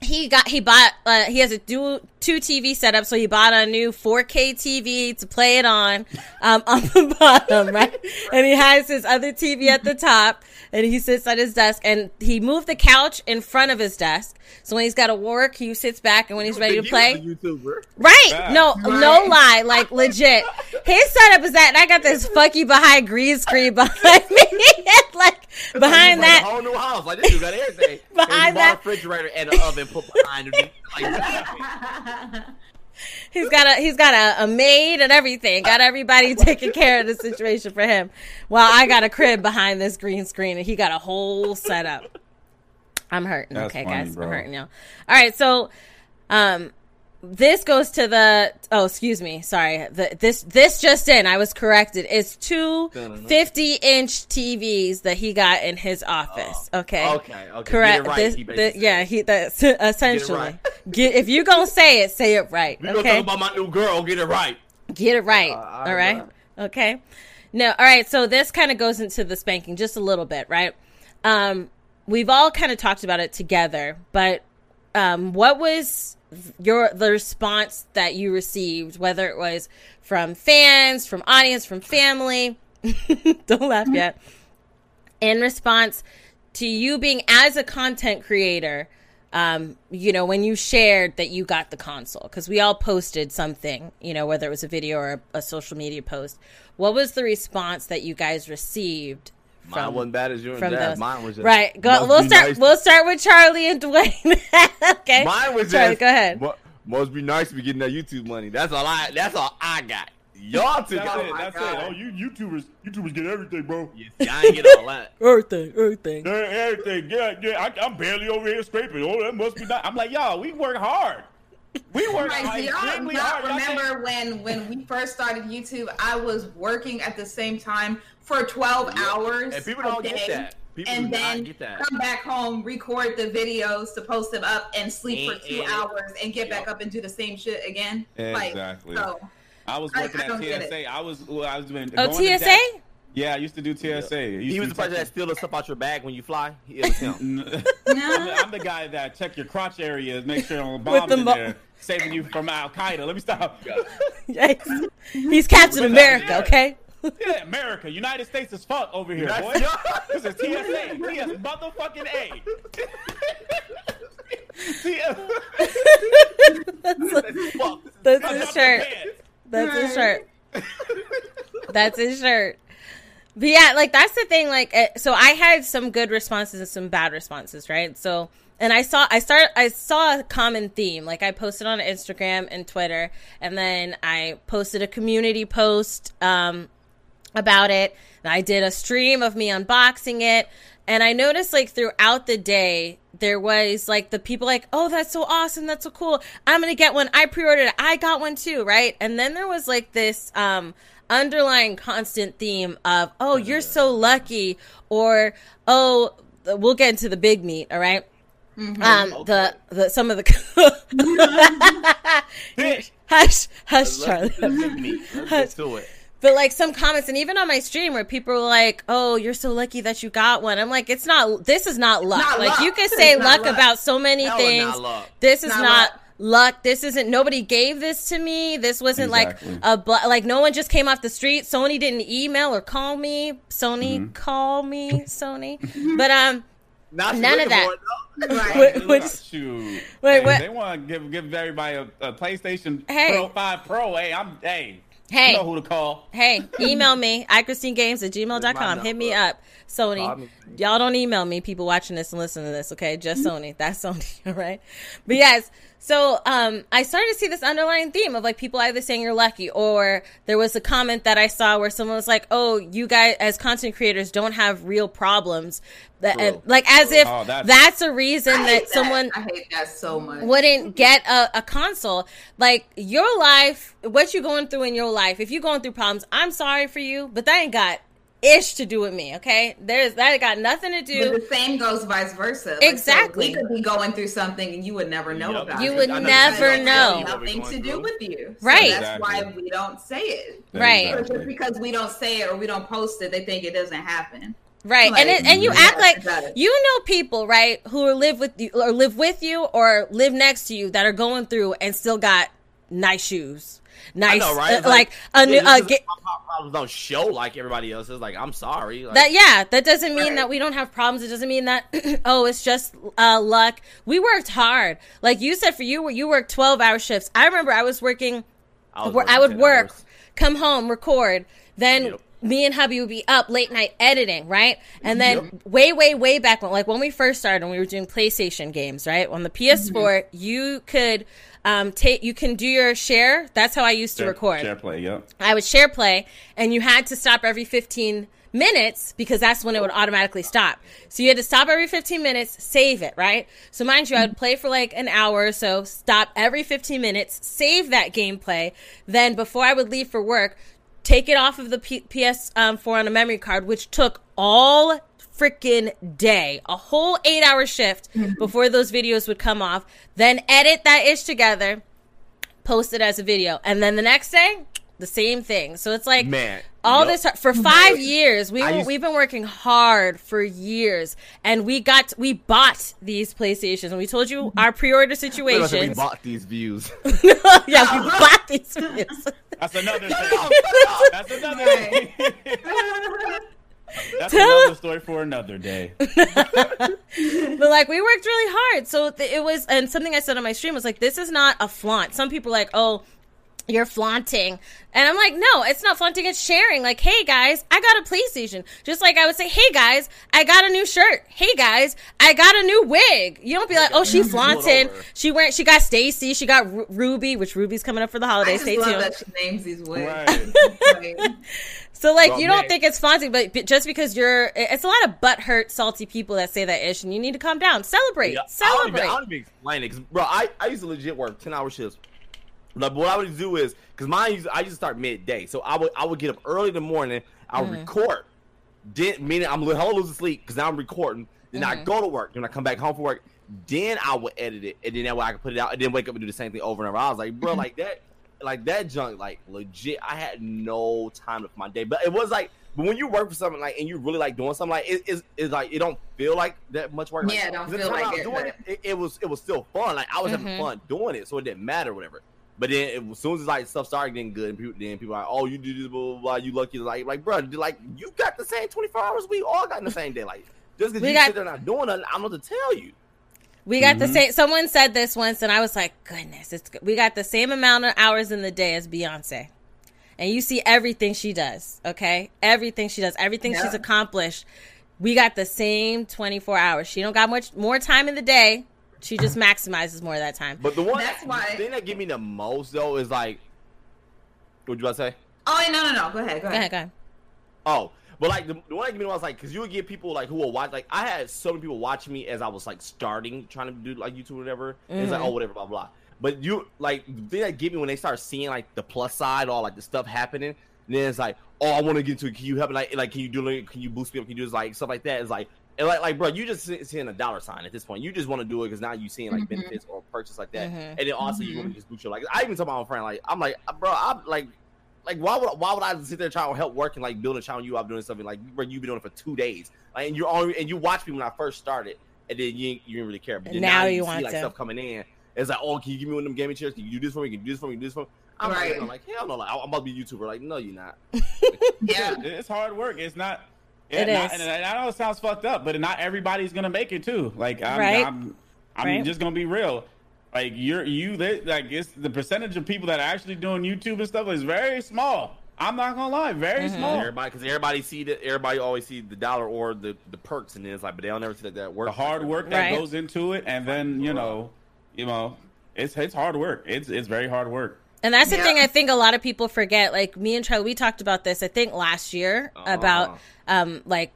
he got he bought uh, he has a dual two TV setup, so he bought a new 4K TV to play it on, um, on the bottom, right? And he has his other TV at the top, and he sits at his desk, and he moved the couch in front of his desk. So when he's got to work, he sits back, and when he's ready to play, YouTuber. Right. Facts. No, no lie. Like legit. His setup is that and I got this fucky behind green screen behind me. like behind Like that whole new house. Like this dude got everything. Behind that refrigerator and an oven put behind him. Like, he's got a he's got a, a maid and everything. Got everybody taking care of the situation for him. While I got a crib behind this green screen and he got a whole setup. I'm hurting. That's okay, funny, guys. bro. I'm hurting y'all. All right, so um this goes to the oh excuse me sorry the, this this just in i was corrected it's two 50 inch tvs that he got in his office okay Oh, okay, okay. correct Get right, this, he the, basically yeah he that's essentially right. get if you gonna say it say it right We gonna okay talk about my new girl. Get it right. Get it right. I all right. know. Okay. No, all right. So this kind of goes into the spanking just a little bit, right? Um, we've all kind of talked about it together, but um, what was your the response that you received, whether it was from fans, from audience, from family? Don't laugh yet. In response to you being as a content creator, um, you know, when you shared that you got the console, because we all posted something, you know, whether it was a video or a, a social media post. What was the response that you guys received? Mine from- wasn't bad as yours. from those. Mine was just, right. Go, must we'll start. nice- We'll start with Charlie and Dwayne. okay. Mine was Charlie. just. Go ahead. mu- Must be nice to be getting that YouTube money. That's all I. That's all I got. Y'all took That's it. my That's God. it. Oh, you YouTubers, YouTubers get everything, bro. Yes, I ain't get all that. Everything. Everything. Yeah, Everything. Yeah, yeah. I, I'm barely over here scraping. Oh, that must be nice. I'm like, y'all, we work hard. We work Like, do y'all extremely not hard. Y'all think- remember when when we first started YouTube? I was working at the same time for 12 hours. And people a don't get day, that. People and then get that. come back home, record the videos to post them up, and sleep for two and- hours, and get back up and do the same shit again. Exactly. Like, so I was working I don't at TSA. I was. well, I was doing. Oh, going TSA. desk. Yeah, I used to do TSA. I He was the person that tech- steal the stuff out your bag when you fly. It was him. I'm, the, I'm the guy that check your crotch areas, make sure no bombs the in mo- there, saving you from Al Qaeda. Let me stop. Yikes. He's Captain America. Okay. Yeah, America, United States is fuck over here, boy. United- this is TSA, TS motherfucking A. TS Fuck. That's Fuck his shirt. That's his shirt. That's his shirt. But yeah, like that's the thing. Like, uh, so I had some good responses and some bad responses, right? So, and I saw, I start, I saw a common theme. Like, I posted on Instagram and Twitter, and then I posted a community post um, about it. I did a stream of me unboxing it, and I noticed like throughout the day there was like the people like, "Oh, that's so awesome! That's so cool! I'm gonna get one. I pre-ordered it. I got one too, right?" And then there was like this um, underlying constant theme of, "Oh, you're so lucky," or "Oh, we'll get into the big meat." All right. Um, the the some of the hush hush Charlie. Let's, let's get me. Let's get to it. But like some comments, and even on my stream, where people were like, "Oh, you're so lucky that you got one." I'm like, "It's not. This is not luck. not like luck. you can say luck, luck. about so many Hella things. not. This is Not not, luck. luck. This isn't. Nobody gave this to me. This wasn't Exactly. like a bl- like no one just came off the street. Sony didn't email or call me. Sony call me. Sony. But um, Now she's None of that. for it. Right. Wh- which Wait, Hey, what- They want to give give everybody a, a PlayStation Hey. Pro 5 Pro. Hey, I'm hey. Hey. You know who to call. Hey, email me, iChristineGames at gmail.com. Hit me up. Sony. Me. Y'all don't email me, people watching this and listening to this, okay? Just hmm. Sony. That's Sony, all right? But yes, so um I started to see this underlying theme of like people either saying you're lucky or there was a comment that I saw where someone was like, Oh, you guys as content creators don't have real problems. That, and, like as if Oh, that's, that's- a reason I that, hate that. someone I hate that so much. wouldn't get a, a console. Like your life, what you're going through in your life. If you're going through problems, I'm sorry for you, but that ain't got ish to do with me. Okay, there's that got nothing to But do. the same goes vice versa. Like, so Exactly. we could be going through something and you would never know Yep. about You it. would I know never exactly know. Nothing to do with you. So Right. that's why we don't say it. Right. But just because we don't say it or we don't post it, they think it doesn't happen. Right, Like, and it, and you yeah, act like you know people, right, who live with you or live with you or live next to you that are going through and still got nice shoes, I nice, know, right? uh, It's like, a new, yeah, uh, get, problems don't show like everybody else's. Like, I'm sorry. Like, that yeah that doesn't mean Right. that we don't have problems it doesn't mean that oh it's just uh luck we worked hard like you said for you you worked 12 hour shifts i remember i was working I, was where I would work, hours. come home, record, then Yep. Me and hubby would be up late night editing, right? And then way, way, way back when, like when we first started, and we were doing PlayStation games, right? On the PS4, Mm-hmm. you could um take, you can do your share. That's how I used to Share- record. Share play, yep. I would share play, and you had to stop every 15 minutes because that's when it would automatically stop. So you had to stop every 15 minutes, save it, right? So mind you, I would play for like an hour or so, stop every 15 minutes, save that gameplay. Then before I would leave for work, take it off of the P- PS4 um, on a memory card, which took all freaking day, a whole eight hour shift before those videos would come off. Then edit that ish together post it as a video and then the next day the same thing so it's like Man, all yup. this for five years We used, we've been working hard for years and we got we bought these playstations and we told you our pre-order We bought these views. yeah we bought these views. That's another thing. That's another thing. That's Tell- another story for another day. but like we worked really hard so th- it was and something i said on my stream was like this is not a flaunt some people are like oh you're flaunting. And i'm like no it's not flaunting it's sharing. Like hey guys i got a playstation just like i would say hey guys i got a new shirt. Hey guys i got a new wig. You don't be like oh she flaunting. she went she got stacy she got Ru- ruby which ruby's coming up for the I holidays just stay love tuned. that she names these wigs. Right. So like Well, you don't man. think it's flaunting but but just because you're it's a lot of butt hurt salty people that say that ish and you need to calm down. Celebrate. Yeah, I don't even, celebrate. I don't even explain it, 'cause, bro. I, I used to legit work ten hour shifts. Like, what I would do is, cause mine, used, I used to start midday, so I would I would get up early in the morning. I would mm-hmm. record, then meaning I'm hella losing sleep because now I'm recording. Then I mm-hmm. go to work, then I come back home from work. Then I would edit it, and then that way I could put it out, and then wake up and do the same thing over and over. I was like, bro, mm-hmm. like that, like that junk, like legit. I had no time for my day, but it was like. But when you work for something like and you really like doing something like it is it's like it don't feel like that much work. Yeah, it don't feel like was it, doing but- it, it was it was still fun. Like I was Mm-hmm. having fun doing it, so it didn't matter, whatever. But then it, as soon as like stuff started getting good, and people, then people are like, "Oh, you did this, blah blah blah. You lucky." Like, like, bro, like you got the same twenty four hours. We all got in the same day. Like, just because We you got- sit there not doing nothing, I'm not to tell you. We got the mm-hmm. same. Someone said this once, and I was like, "Goodness, it's we got the same amount of hours in the day as Beyonce." And you see everything she does, okay? Everything she does, everything she's accomplished. We got the same twenty four hours. She don't got much more time in the day. She just maximizes more of that time. But the one That's why- the thing that give me the most though is like, what you about to say? oh, no, no, no. Go ahead. Go Go ahead. ahead, go ahead. Oh, but like the, the one that give me was like, because you would get people like who will watch. Like I had so many people watching me as I was like starting trying to do like YouTube or whatever. And It's like oh mm-hmm. whatever blah blah. But you like the thing that give me when they start seeing like the plus side, all like the stuff happening. Then it's like, oh, I want to get to. it. Can you help me? Like, like, can you do? Like, can you boost me up? Can you do this? Like stuff like that. It's like And like, like, bro, you just seeing a dollar sign at this point. You just want to do it because now you seeing like Mhm. benefits or purchase like that, Mhm. and then also you Mhm. want to just boost your like. I even told my friend like, I'm like, bro, I'm like, like why would why would I sit there trying to help work and like build a channel you up doing something like bro, you've been doing it for two days, like, and you're only and you watch me when I first started, and then you you didn't really care. But Now now, you you, want see like to. stuff coming in. It's like, oh, can you give me one of them gaming chairs? Can you do this for me? Can you do this for me? Can you do this for me? I'm Right. like, I'm like, hell no, like, I'm about to be a YouTuber. Like, no, you're not. Yeah. it's hard work. It's not. It not- is. and I know it sounds fucked up, but not everybody's gonna make it too. Like I'm, Right. I'm, I'm Right. just gonna be real. Like you're you they- like it's the percentage of people that are actually doing YouTube and stuff is very small. I'm not gonna lie, very Mm-hmm. small. Everybody, because everybody see that. Everybody always see the dollar or the, the perks, and then it's like, but they don't ever see that, that work. The hard work that Right. goes into it, and then you know, you know, it's it's hard work. It's it's very hard work. And that's the Yeah. thing I think a lot of people forget. Like me and Charlie, we talked about this, I think last year, about oh. um like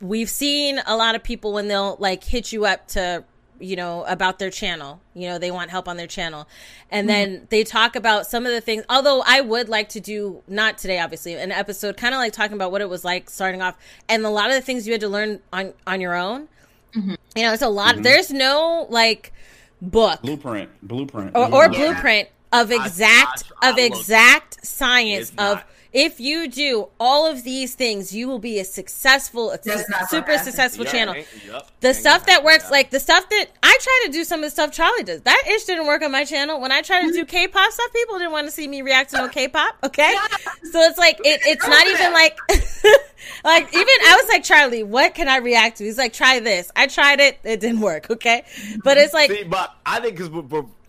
we've seen a lot of people when they'll like hit you up to you know about their channel. You know they want help on their channel. And mm-hmm. then they talk about some of the things although i would like to do not today obviously an episode kind of like talking about what it was like starting off and a lot of the things you had to learn on on your own. Mm-hmm. You know it's a lot mm-hmm. there's no like book. Blueprint, blueprint, or, or blueprint. blueprint of exact I- I of looked. exact science of not. if you do all of these things you will be a successful a super successful Yeah, channel. ain't- yup, the ain't stuff that works happen, like the stuff that i try to do some of the stuff charlie does. That ish didn't work on my channel. When i tried to do k-pop stuff people didn't want to see me react to no k-pop okay? So it's like it, it's not even like like even i was like charlie what can i react to? He's like try this. I tried it. It didn't work okay? But mm-hmm. it's like See, but I think because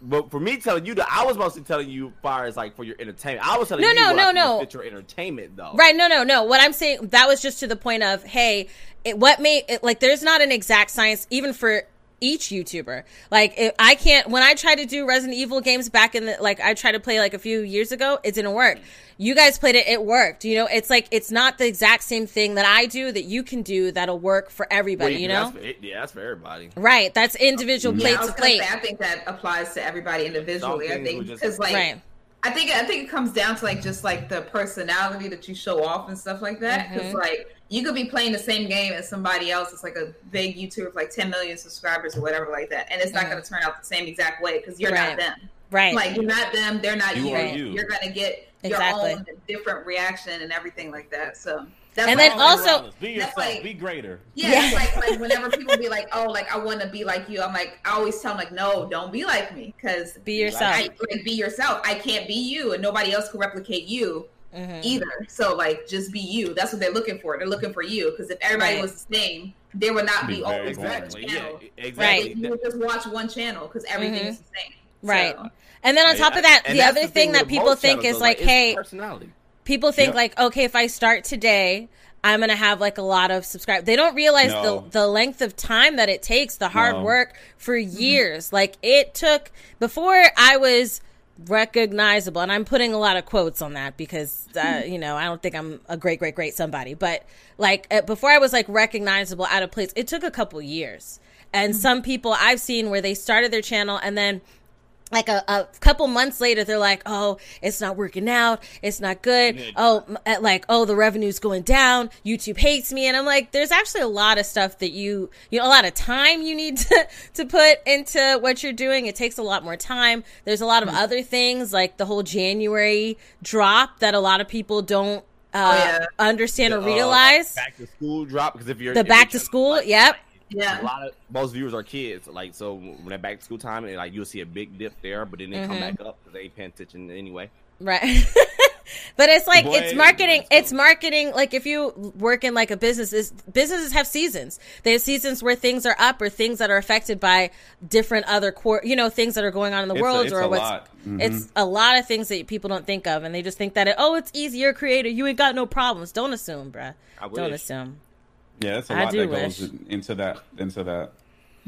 for, for, me telling you that, I was mostly telling you, far as like for your entertainment. I was telling No, you, no, no, no. fit your entertainment though. Right. No, no, no. What I'm saying, that was just to the point of, hey, it, what made it, like, there's not an exact science even for each YouTuber. Like, if I can't, when I try to do Resident Evil games back in the, like, I tried to play like a few years ago, it didn't work. You guys played it, it worked. You know, it's like, it's not the exact same thing that I do that you can do that'll work for everybody, Well, you know? that's for- yeah, that's for everybody. Right. That's individual Yeah, plate I to plate. say, I think that applies to everybody individually. I think because like Right. I think I think it comes down to like just like the personality that you show off and stuff like that. Because Mm-hmm. like you could be playing the same game as somebody else. It's like a big YouTuber with like 10 million subscribers or whatever like that, and it's not going to turn out the same exact way because you're. Right. not them. Right. Like you're not them. They're not You you. are you. You're going to get Exactly. your own different reaction and everything like that. So that's And then also- be That's yourself, like- be greater. yeah, Yeah. like like whenever people be like, "Oh, like I want to be like you," I'm like, I always tell them like, "No, don't be like me," because Be yourself. I, like be yourself. I can't be you, and nobody else can replicate you Mhm. either. So like, just be you. That's what they're looking for. They're looking for you because if everybody Right. was the same, there would not Be be very always one Exactly. Yeah. channel. Exactly. You would just watch one channel because everything is the same. Right. So, And then on top of that, And the other the thing that people think is though, like, hey, personality. people think Yep. like okay if i start today i'm gonna have like a lot of subscribers they don't realize No. the the length of time that it takes the hard No. work for years like it took before i was recognizable and i'm putting a lot of quotes on that because uh, you know i don't think i'm a great great great somebody but like uh, before i was like recognizable out of place it took a couple years. And some people i've seen where they started their channel and then like a, a couple months later they're like oh it's not working out. It's not good. Oh uh, like oh the revenue's going down. Youtube hates me. And i'm like there's actually a lot of stuff that you you know a lot of time you need to to put into what you're doing. It takes a lot more time. There's a lot of other things like the whole january drop that a lot of people don't uh, yeah. understand or Uh, realize. back to school drop because if you're the if you're back to trying school like, yep yeah. a lot of most viewers are kids, like so when they're back to school time, and like you'll see a big dip there, but then they come Mm-hmm. back up because they ain't paying attention anyway. Right. but it's like Boy, it's marketing. let's. It's marketing. Like if you work in like a business, is businesses have seasons. They have seasons where things are up or things that are affected by different other core, you know, things that are going on in the It's a- world it's or a what's. lot. Mhm. It's a lot of things that people don't think of, and they just think that it, oh, it's easy. You're a creator. You ain't got no problems. Don't assume, bruh. I Don't assume. Yeah, that's a I lot that goes wish. in- into that. Into that.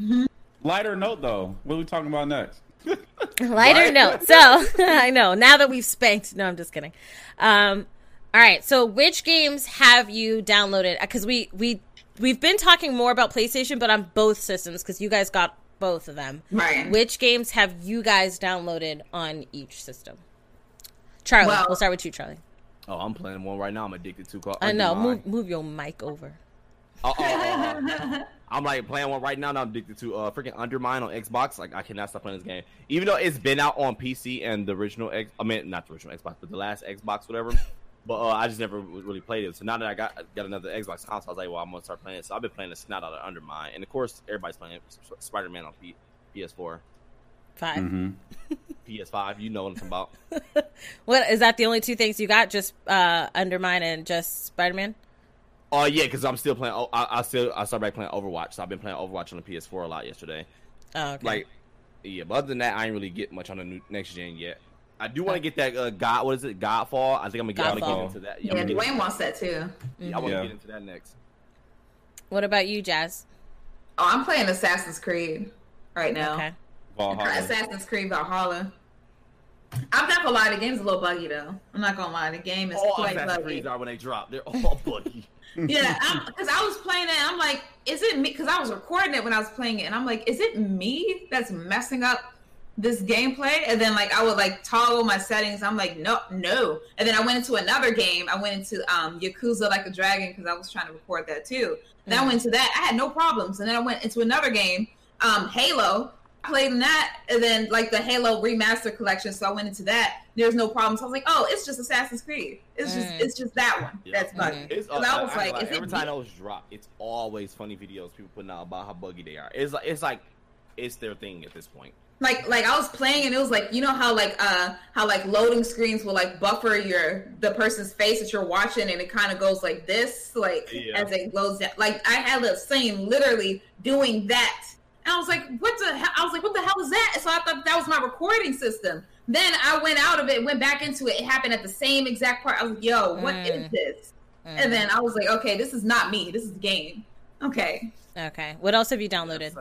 Mm-hmm. Lighter note, though. What are we talking about next? Lighter Right? note. So I know now that we've spanked. No, I'm just kidding. Um, all right. So which games have you downloaded? Because we we we've been talking more about PlayStation, but on both systems because you guys got both of them. Right. Which games have you guys downloaded on each system? Charlie, Well- we'll start with you, Charlie. Oh, I'm playing one right now. I'm addicted to. Called I know. Undermine. Move move your mic over. Uh, uh, uh, I'm like playing one right now. And I'm addicted to uh freaking Undermine on Xbox. Like I cannot stop playing this game, even though it's been out on PC and the original X. I mean, not the original Xbox, but the last Xbox, whatever. But uh, I just never really played it. So now that I got got another Xbox console, I was like, well, I'm gonna start playing it. So I've been playing the snot out of Undermine, and of course, everybody's playing Spider Man on P- PS4, 5 Mm-hmm. PS5. You know what I'm talking about. What is that? The only two things you got? Just uh, Undermine and just Spider Man. Oh yeah, because I'm still playing. Oh, I, I still I started back playing Overwatch. So I've been playing Overwatch on the PS4 a lot yesterday. Oh, okay. Like, yeah, but other than that, I ain't really get much on the new, next gen yet. I do want to get that uh, God. What is it? Godfall. I think I'm gonna get, I'm gonna get into that. Yeah, I'm gonna get, Dwayne wants that too. yeah, I want to Yeah. get into that next. what about you, Jazz? Oh, I'm playing Assassin's Creed right now. Okay. Valhalla. Assassin's Creed Valhalla. I'm not gonna lie, the game's a little buggy though. I'm not gonna lie, the game is All quite Assassin's buggy. Creeds are when they drop. They're all buggy. Yeah, because I was playing it, I'm like, is it me? Because I was recording it when I was playing it, and I'm like, is it me that's messing up this gameplay? And then like I would like toggle my settings. I'm like, no, no. And then I went into another game. I went into um Yakuza Like a Dragon because I was trying to record that too. Then I went into that. I had no problems. And then I went into another game, um Halo. I played that, and then like the Halo remaster collection. So I went into that. There's no problems. I was like, oh, it's just Assassin's Creed. It's just Mm. it's just that one. Yeah. That's buggy. It's, uh, I was I- I like, ain't gonna is lie, it every time me? those drop, it's always funny videos people putting out about how buggy they are. It's like it's like it's their thing at this point. like like I was playing and it was like you know how like uh how like loading screens will like buffer your the person's face that you're watching and it kind of goes like this like Yeah. as it loads down. Like I had the same literally doing that. And I was like, what the hell? I was like, what the hell is that? So I thought that was my recording system. Then I went out of it, went back into it. It happened at the same exact part. I was like, yo, what is Mm. this? And then I was like, okay, this is not me. This is the game. Okay. Okay. What else have you downloaded?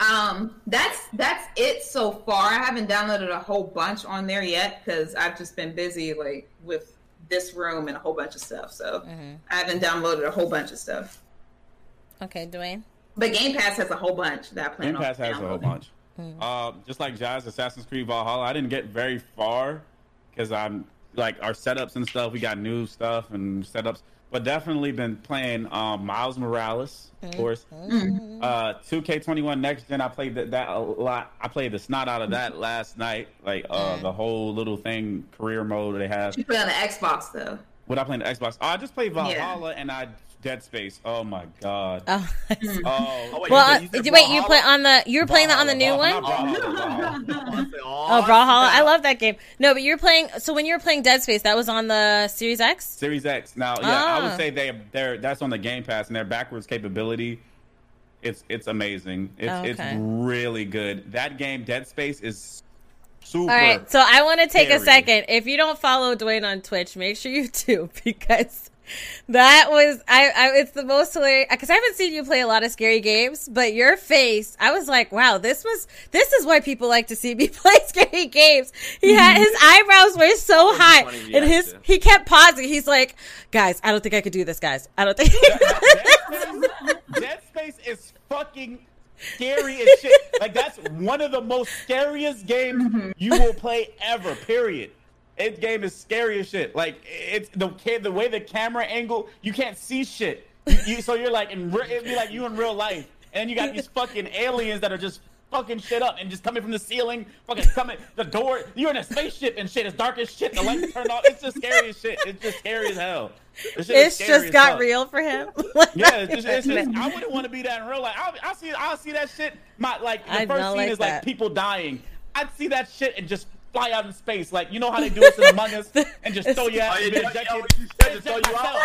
Um, that's that's it so far. I haven't downloaded a whole bunch on there yet because I've just been busy like with this room and a whole bunch of stuff. So Mm-hmm. I haven't downloaded a whole bunch of stuff. Okay, Dwayne. But Game Pass has a whole bunch that I plan Game on Pass has a whole downloading. bunch. Um, just like Jazz, Assassin's Creed Valhalla, I didn't get very far because I'm like our setups and stuff. We got new stuff and setups, but definitely been playing um, Miles Morales, of course. Uh, 2K21 Next Gen, I played that, that a lot. I played the snot out of that last night, like uh, the whole little thing, career mode they have. You play on the Xbox though. What I play on the Xbox? Oh, I just played Valhalla and I Dead Space. Oh my god. Oh, Oh, wait, well, you uh, said wait. You play on the? You were playing that on the new Valhalla, one? not Brawlhalla, Oh, Brawlhalla. I love that game. No, but you're playing. So when you were playing Dead Space, that was on the Series X. Series X. Now, yeah, I Ah. would say they they're that's on the Game Pass and their backwards capability. It's it's amazing. It's Oh, it's really good. That game, Dead Space, is super. All right, so I want to take a second. If you don't follow Dwayne on Twitch, make sure you do because that was I. I it's the most hilarious because I haven't seen you play a lot of scary games, but your face, I was like, wow, this was this is why people like to see me play scary games. He had his eyebrows were so high, and his reaction. he kept pausing. He's like, guys, I don't think I could do this, guys. I don't think. Dead Space, Dead Space is fucking scary as shit. Like that's one of the most scariest games you will play ever. Period. It game is scary as shit. Like it's the the way the camera angle, you can't see shit. You, you- so you're like in it'd be like you in real life, and you got these fucking aliens that are just fucking shit up and just coming from the ceiling, fucking coming the door. You're in a spaceship and shit. It's dark as shit. The lights turned off. It's just scary as shit. It's just scary as hell. This shit is it's just got fuck. real for him. Yeah, it's just, it's just, I wouldn't want to be that in real life. I, I see, I see that shit. My like the I first scene like is that. like people dying. I'd see that shit and just fly out in space. Like you know how they do this in Among Us and just throw you out. Oh, and yeah, be yeah, ejected. yeah, you I said to throw eject you out. myself.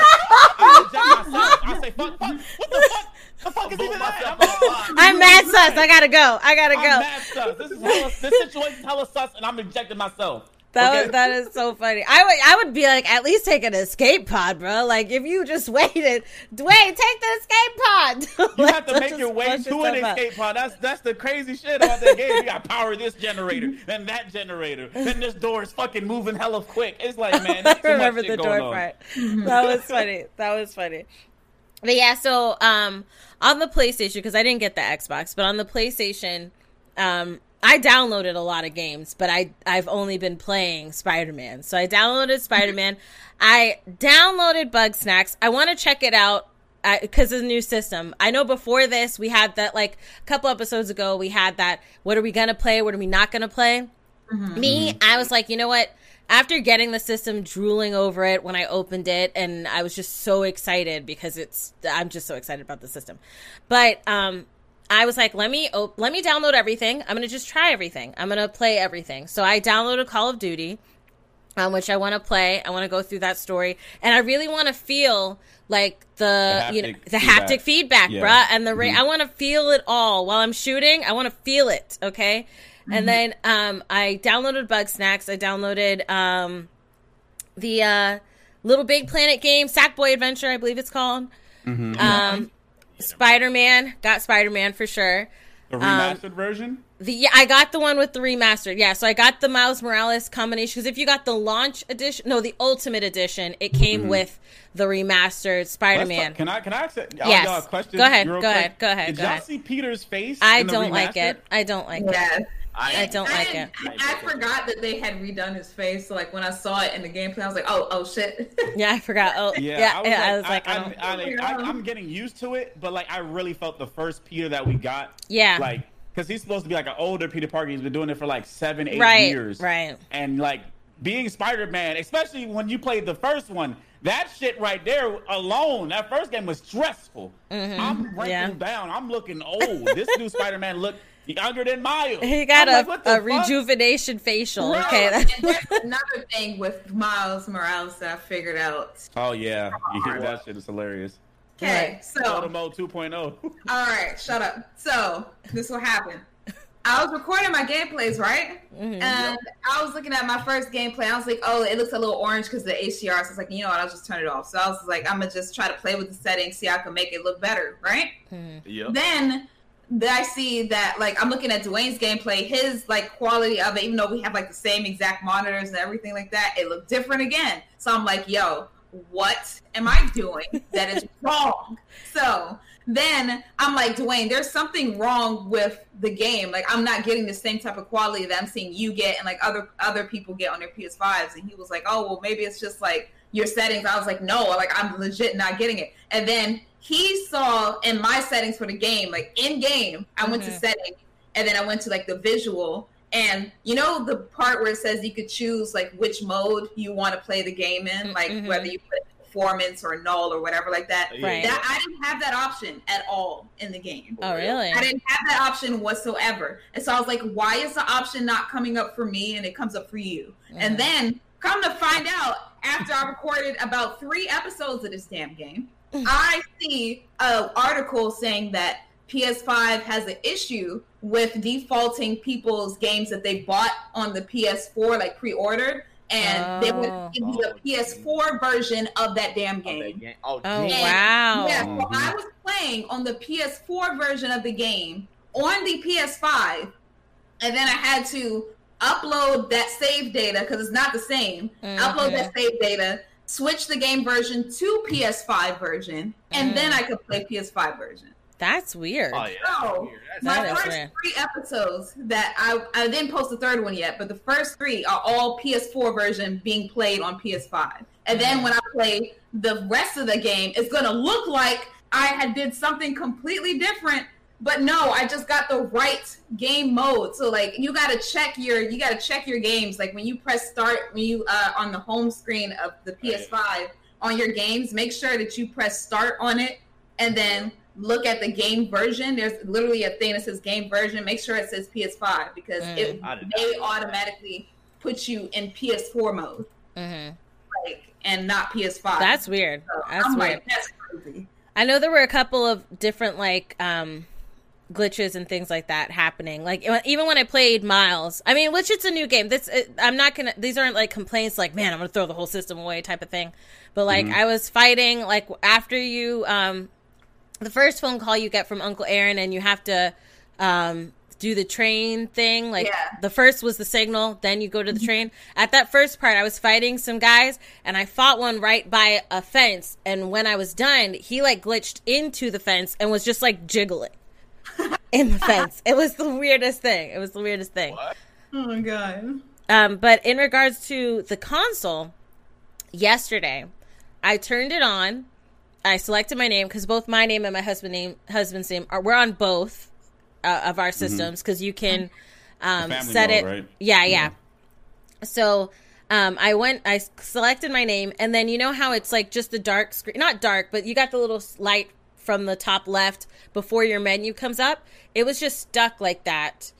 I eject myself. I say fuck, fuck. What the fuck? The fuck is Blow even myself that? up. I'm, I'm mad sus. I gotta go. I gotta I'm go. mad sus. This is hella, this situation is hella sus, and I'm ejecting myself. That Okay? was, that is so funny. I would I would be like at least take an escape pod, bro. Like if you just waited, Dwayne, take the escape pod. You Like, have to make your way to an escape pod. That's that's the crazy shit about that game. You got power this generator, then that generator, then this door is fucking moving hella quick. It's like man, I remember the door part. That was funny. That was funny. But yeah, so um on the PlayStation because I didn't get the Xbox, but on the PlayStation, um I downloaded a lot of games, but I I've only been playing Spider Man. So I downloaded Spider Man. I downloaded Bugsnax. I want to check it out because of the new system. I know before this we had that like a couple episodes ago we had that. What are we gonna play? What are we not gonna play? Me, I was like, you know what? After getting the system, drooling over it when I opened it, and I was just so excited because it's. I'm just so excited about the system, but um, I was like, let me op- let me download everything. I'm gonna just try everything. I'm gonna play everything. So I downloaded Call of Duty, um, which I want to play. I want to go through that story, and I really want to feel like the, The you know the feedback. haptic feedback, Yeah. bruh, and the ra- Mhm. I want to feel it all while I'm shooting. I want to feel it, okay. And then um, I downloaded Bugsnax. I downloaded um, the uh, Little Big Planet game, Sackboy Adventure, I believe it's called. Um, Spider Man, got Spider Man for sure. The remastered um, version. The yeah, I got the one with the remastered. Yeah, so I got the Miles Morales combination because if you got the launch edition, no, the Ultimate edition, it came mm-hmm. with the remastered Spider Man. Can I can I ask y'all Yes. y'all a question? Go ahead, go quick? ahead, go ahead, Did go y'all ahead. see Peter's face? I in don't like it. I don't like it. Yeah. I don't like didn't- it. I, I forgot that they had redone his face. So like when I saw it in the gameplay, I was like, oh, oh shit. Yeah, I forgot. Oh, Yeah, yeah, I was yeah, like, I was like, I, I, don't. I, I, I, am getting used to it, but like I really felt the first Peter that we got. Yeah. Like, because he's supposed to be like an older Peter Parker. He's been doing it for like seven, eight Right, years. right. And like being Spider Man, especially when you played the first one, that shit right there alone, that first game was stressful. I'm wrinkling Mm-hmm. yeah. down. I'm looking old. this new Spider Man looked younger than Miles. He got I'm a, like, a rejuvenation facial. Right. Okay, and that's, there's another thing with Miles Morales that I figured out. Oh yeah, you hear that shit is hilarious. Okay, so Photo mode 2.0. All right, shut up. So this will happen. I was recording my gameplays, right? Mm-hmm. And I was looking at my first gameplay. I was like, oh, it looks a little orange because the HDR. So I was like, you know what? I'll just turn it off. So I was like, I'm gonna just try to play with the settings, see how I can make it look better, right? Yep. Then then I see that like I'm looking at Dwayne's gameplay, his like quality of it, even though we have like the same exact monitors and everything like that, it looked different again. So I'm like, yo, what am I doing that is wrong? So then I'm like, Dwayne, there's something wrong with the game. Like I'm not getting the same type of quality that I'm seeing you get and like other other people get on their PS5s. And he was like, Oh, well maybe it's just like your settings. I was like, No, like I'm legit not getting it. And then he saw in my settings for the game, like in game, I went to setting and then I went to like the visual and you know the part where it says you could choose like which mode you want to play the game in, like Mhm. whether you put performance or null or whatever like that. Right. That I didn't have that option at all in the game. oh really? I didn't have that option whatsoever. And so I was like, why is the option not coming up for me and it comes up for you? And then come to find out, after I recorded about three episodes of this damn game, I see an article saying that PS5 has an issue with defaulting people's games that they bought on the PS4, like pre-ordered, and they would Oh. give you the PS4 version of that damn game. Okay, gang- Oh, Oh damn. wow. Yeah, so I was playing on the PS4 version of the game on the PS5, and then I had to upload that save data because it's not the same. Mm, upload that save data, switch the game version to PS5 version, and then mm. I could play PS5 version. That's weird. Oh, yeah. So Weird. That's- my That is first weird. three episodes that I I didn't post the third one yet, but the first three are all PS4 version being played on PS5. And then mm. when I play the rest of the game, it's gonna look like I had did something completely different. But no, I just got the right game mode. So like you gotta check your you gotta check your games. Like when you press start when you uh on the home screen of the PS5 on your games, make sure that you press start on it and then look at the game version. There's literally a thing that says game version. Make sure it says PS5 because it I did not they automatically put you in PS4 mode, hmm like and not PS5. That's weird. So That's I'm weird. like, that's crazy. I know there were a couple of different like um glitches and things like that happening. Like even when I played Miles, I mean, which it's a new game. This it, I'm not gonna. These aren't like complaints like, man, I'm gonna throw the whole system away type of thing. But like I was fighting like after you um the first phone call you get from Uncle Aaron and you have to um do the train thing like Yeah. the first was the signal then you go to the train at that first part i was fighting some guys and i fought one right by a fence and when i was done he like glitched into the fence and was just like jiggling in the fence it was the weirdest thing it was the weirdest thing Oh my god. um, but in regards to the console, yesterday I turned it on. I selected my name because both my name and my husband name husband's name are we're on both uh, of our systems because you can um, set mode, it. right? Yeah, yeah. So um, I went, I selected my name, and then you know how it's like just the dark screen, not dark, but you got the little light from the top left before your menu comes up. It was just stuck like that,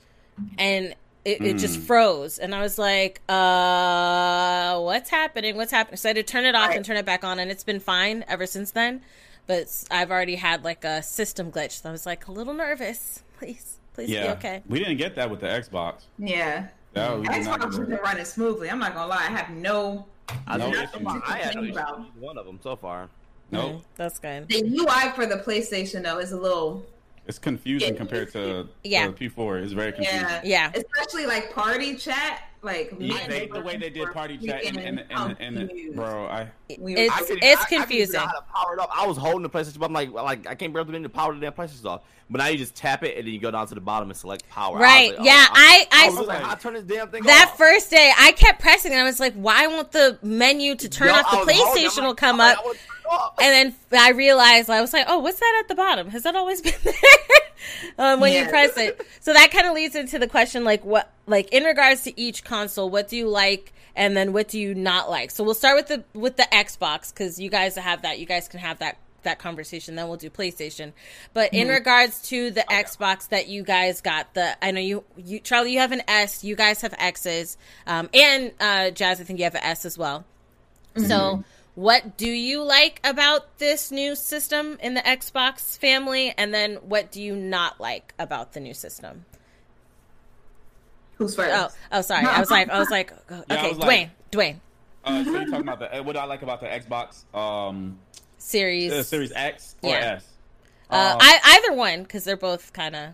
and it, it just froze. And I was like, uh, what's happening? What's happening? So I had to turn it off and turn it back on, and it's been fine ever since then. But I've already had like a system glitch, so I was like a little nervous. Please, please Yeah. be okay. We didn't get that with the Xbox. Yeah. No, we did not Xbox get been running smoothly. I'm not gonna lie. I have no. I, No know issues. I had no issues with one of them so far. Nope. Mm, that's good. The UI for the PlayStation though is a little. It's confusing Yeah. compared to Yeah. to P4. It's very confusing. Yeah. Yeah. Especially like party chat. Like I man, hate the way they did party chat and, and, and, and, confused. bro, I It's- I couldn't- it's I- I couldn't confusing. figure out how to power it up. I was holding the PlayStation, but I'm like, like I can't barely to power the damn PlayStation off. But now you just tap it and then you go down to the bottom and select power. I was Right. like, oh, yeah. I, I, I was like, how I turn this damn thing that off? first day, I kept pressing, and I was like, "Why won't the menu to turn Yo, off the I holding PlayStation will come like, up?" I wanna turn it off. And then I realized I was like, "Oh, what's that at the bottom? Has that always been there?" um, when you press it, so that kind of leads into the question, like, what, like, in regards to each console, what do you like, and then what do you not like? So we'll start with the with the Xbox because you guys have that. You guys can have that that conversation. Then we'll do PlayStation. But in regards to the Xbox that you guys got, the I know you you Charlie, you have an S. You guys have X's, um, and uh, Jazz, I think you have an S as well. So, what do you like about this new system in the Xbox family? And then what do you not like about the new system? Who's first? Oh, oh, sorry. I was like, I was like, okay, Yeah, was Dwayne, like- Dwayne, uh, so you're talking about the uh, what do I like about the Xbox um series, uh, Series X or Yeah. S? uh, Um, I, either one because they're both kind of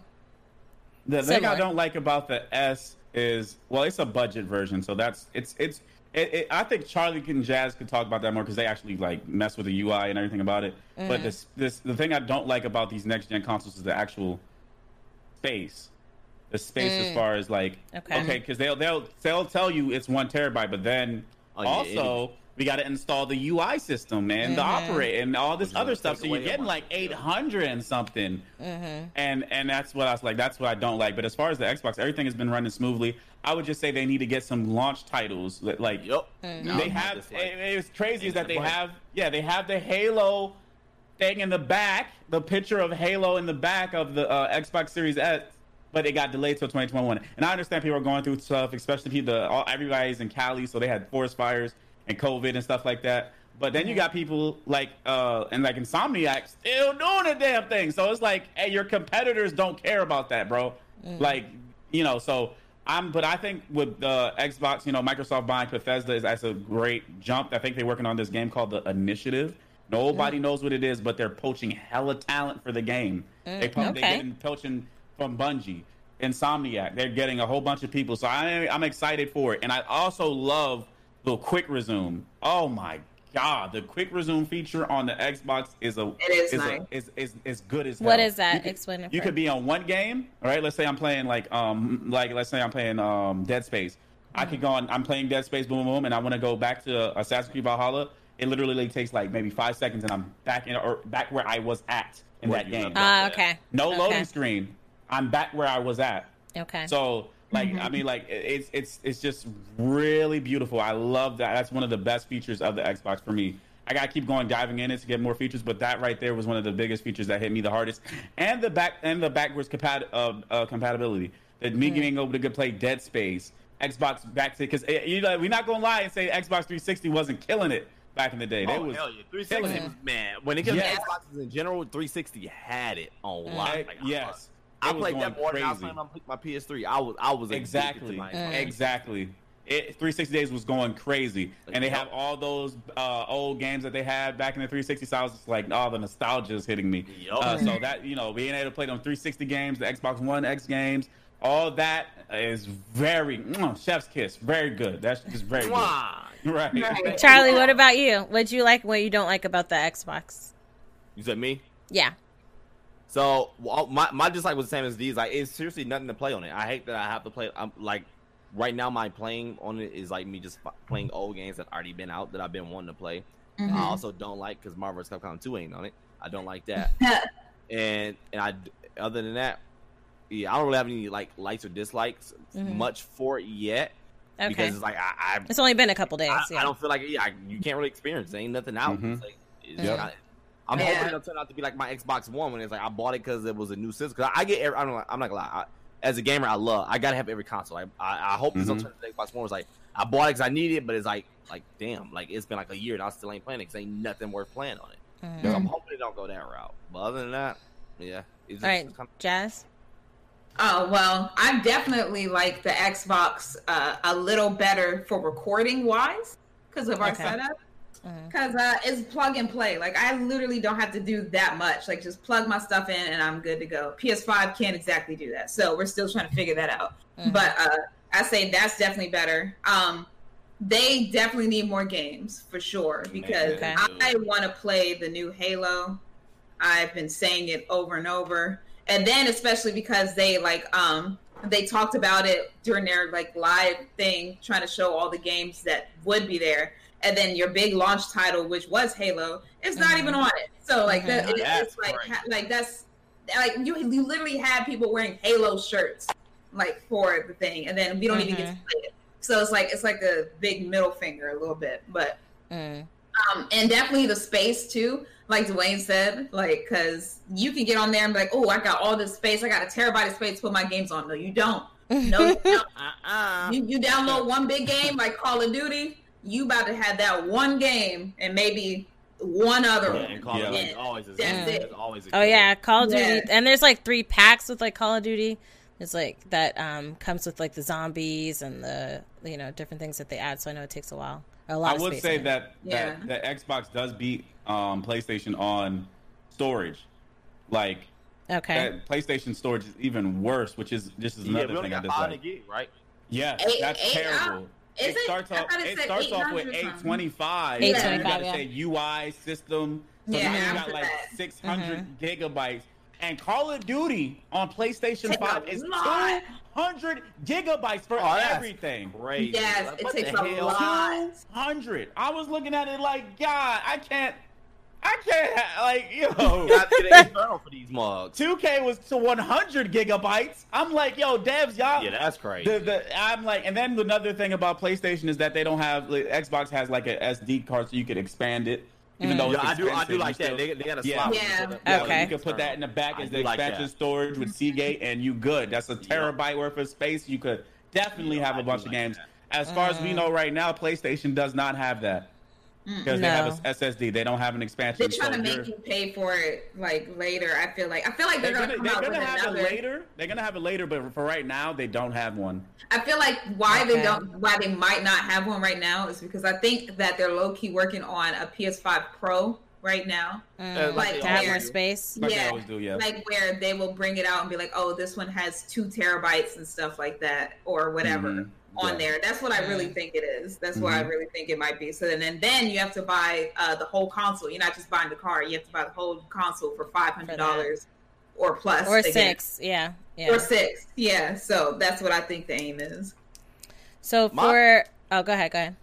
The thing Similar. I don't like about the S is well, it's a budget version, so that's it's it's. It, it, I think Charlie and Jazz could talk about that more because they actually like mess with the UI and everything about it. Mm-hmm. But this this the thing I don't like about these next gen consoles is the actual space. The space as far as like Mm. Okay. okay, because they'll they'll they'll tell you it's one terabyte, but then Oh, yeah, also we got to install the UI system and the Mm-hmm. operate and all this Which other stuff. So you're getting like 800 and something Mm-hmm. and and that's what I was like. That's what I don't like. But as far as the Xbox, everything has been running smoothly. I would just say they need to get some launch titles. that, Like Yup. Mm-hmm. Now they I'm have. just like- it, it's crazy is that they Point. have. Yeah, they have the Halo thing in the back, the picture of Halo in the back of the uh, Xbox Series S. But it got delayed till 2021, and I understand people are going through stuff, especially people. The, all, everybody's in Cali, so they had forest fires and COVID and stuff like that. But then you got people like uh and like Insomniac still doing the damn thing. So it's like, hey, your competitors don't care about that, bro. Like, you know, so I'm but I think with the Xbox, you know, Microsoft buying Bethesda is that's a great jump. I think they're working on this game called The Initiative. Nobody mm. knows what it is, but they're poaching hella talent for the game. Mm, they po- okay. they're getting poaching from Bungie, Insomniac. They're getting a whole bunch of people. So I I'm excited for it. And I also love the quick resume. Oh my god, the quick resume feature on the Xbox is a It is is nice. a, is, is is good as What hell. is that? You could- Explain it You for- could be on one game, all right? Let's say I'm playing like um like let's say I'm playing um Dead Space. I could go on. I'm playing Dead Space, boom, boom, boom, and I want to go back to Assassin's Creed Valhalla. It literally like, takes like maybe five seconds, and I'm back in or back where I was at in Where that game. left Ah, Okay. okay. no okay. loading screen. I'm back where I was at. Okay. So like I mean like it's it's it's just really beautiful. I love that. That's one of the best features of the Xbox for me. I gotta keep going diving in it to get more features, but that right there was one of the biggest features that hit me the hardest, and the back and the backwards compat- uh, uh, compatibility. That me being able to go play Dead Space, Xbox back to because you know we're not gonna lie and say Xbox 360 wasn't killing it back in the day. They Oh, was hell yeah. 360 killing man. When it comes Yes. to Xboxes in general, 360 had it on lock. Like, yes, I, was played that going more than I was playing on my PS3. I was I was Exactly. To my Exactly. It, 360 days was going crazy, and they have all those uh, old games that they had back in the 360. So I was just like, oh, the nostalgia is hitting me. Yup. Uh, so that you know, being able to play them 360 games, the Xbox One X games, all that is very mm, chef's kiss. Very good. That's just very good. Right. Right. Charlie, what about you? What do you like? What you don't like about the Xbox? You said me? Yeah. So well, my my dislike was the same as these. Like it's seriously nothing to play on it. I hate that I have to play. I'm like right now my playing on it is like me just playing old games that already been out that I've been wanting to play. Mhm. I also don't like because Marvel vs. Capcom 2 ain't on it. I don't like that. and and I other than that, yeah, I don't really have any like likes or dislikes Mhm. much for it yet Okay. because it's like I I, It's only been a couple days. I, yeah. I don't feel like yeah I, you can't really experience. There ain't nothing out. Mhm. It's like, it's Yep. not- I'm Yeah. hoping it'll turn out to be like my Xbox One when it's like I bought it because it was a new system. Cause I get every, I don't I'm not gonna lie. I, as a gamer, I love I gotta have every console. I I, I hope this will turn to Xbox One. It's like I bought it because I need it, but it's like like damn, like it's been like a year and I still ain't playing it because ain't nothing worth playing on it. Mhm. So I'm hoping it don't go that route. But other than that, yeah. It's just, All right, it's kind Jazz. Oh well, I definitely like the Xbox uh, a little better for recording wise because of our Okay. setup. Because uh, it's plug and play. Like I literally don't have to do that much. Like just plug my stuff in and I'm good to go. PS5 can't exactly do that, so we're still trying to figure that out. Mhm. But uh, I say that's definitely better. Um, they definitely need more games for sure because Okay. I want to play the new Halo. I've been saying it over and over, and then especially because they like um they talked about it during their like live thing, trying to show all the games that would be there, and then your big launch title, which was Halo, is not Mhm. even on it. So like that, Mhm. it- That's it's like ha- like that's like you you literally had people wearing Halo shirts like for the thing, and then we don't even get to Mhm. play it. So it's like it's like a big middle finger a little bit, but Mm. um, and definitely the space too, like Dwayne said, like because you can get on there and be like, oh, I got all this space, I got a terabyte of space to put my games on. No, you don't. No, you don't. uh-uh. You, you download one big game like Call of Duty, you about to have that one game and maybe one other Yeah, one. Call Yeah. of always a That's it's it. always a Oh yeah, Call of Duty, Yeah. and there's like three packs with like Call of Duty. It's like that um comes with like the zombies and the you know different things that they add. So I know it takes a while. A lot I of would say that Yeah. that the Xbox does beat um, PlayStation on storage. Like Okay. that PlayStation storage is even worse, which is this is another only thing I got dislike. gig, right? Yeah, Eight- that's eight- terrible. Is it it? starts off. it It starts off with 800 eight something. twenty five. Yeah. You got to 825, say UI system. So Yeah, you got like that. six hundred Mm-hmm. gigabytes. And Call of Duty on PlayStation Take Five is two lot. hundred gigabytes for Oh, everything. Crazy. Yes, Like, it takes a hell? lot. hundred. I was looking at it like, God, I can't, I can't, ha- like, yo. You got to get an external for these mugs. 2K was to 100 gigabytes. I'm like, yo, devs, y'all. Yeah, that's crazy. The, the, I'm like, and then another thing about PlayStation is that they don't have like, Xbox has like a SD card, so you could expand it. Even mm. though yeah, it's I do. I do like you that. They, they got a Yeah. slot. Yeah. so that- yeah, Okay. you can put that in the back I as do the like expansion that. storage with Seagate, and you good. That's a terabyte worth of space. You could definitely Yeah, have I a do bunch of like games. that. As far as we mm. know right now, PlayStation does not have that because they have a SSD. They don't have an expansion. They're trying so to make you pay for it like later. I feel like I feel like they're, They're gonna, gonna, come they're out gonna with have another. it later. They're gonna have it later, but for right now, they don't have one. I feel like why Okay. they don't, why they might not have one right now is because I think that they're low key working on a PS5 Pro right now. Mm, like to have more space. Like they yeah, always do, yeah. like where they will bring it out and be like, "Oh, this one has two terabytes and stuff like that, or whatever." Mhm. On Yeah. there, that's what I really think it is. That's what I Mhm. really think it might be. So then, and then you have to buy uh, the whole console. You're not just buying the car; you have to buy the whole console for five hundred dollars or plus, Or again. six. Yeah. Yeah. or six. Yeah, so that's what I think the aim is. So My- for oh, go ahead, go ahead.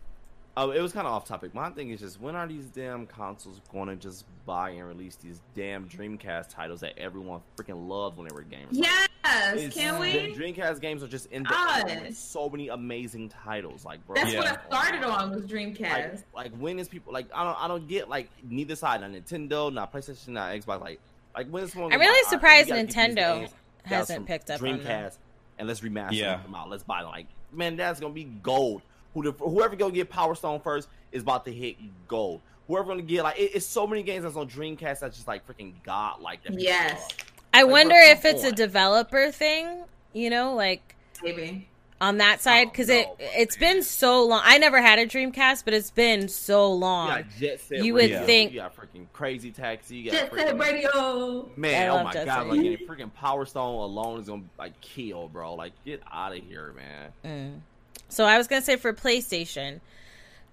Oh, it was kind of off topic. My thing is just when are these damn consoles going to just buy and release these damn Dreamcast titles that everyone freaking loved when they were gamers? Yes, It's- can the we? Dreamcast games are just in the God. with so many amazing titles. Like, bro, That's Yeah. what I started on was Dreamcast. Like, like when is people like I don't I don't get like neither side, not Nintendo, not PlayStation, not Xbox. Like, like when is someone? I'm really buy- surprised we gotta get these Nintendo hasn't picked up on them. Dreamcast, and let's remaster Yeah. them out. Let's buy them. Like, man, that's gonna be gold. Who the, whoever gonna get Power Stone first is about to hit gold. Whoever gonna get like it, it's so many games that's on Dreamcast that's just like freaking god like that. people Yes. love. I Like, wonder if come it's a developer thing, you know, like Maybe. on that side because no, it but it's man. been so long. I never had a Dreamcast, but it's been so long. You Jet Set You would Radio, think- you got freaking Crazy Taxi. You got Jet Set freaking- Radio. Man, I oh my Jet god, Set. like getting freaking Power Stone alone is gonna like kill, bro. Like get out of here, man. Mm. So I was gonna say for PlayStation,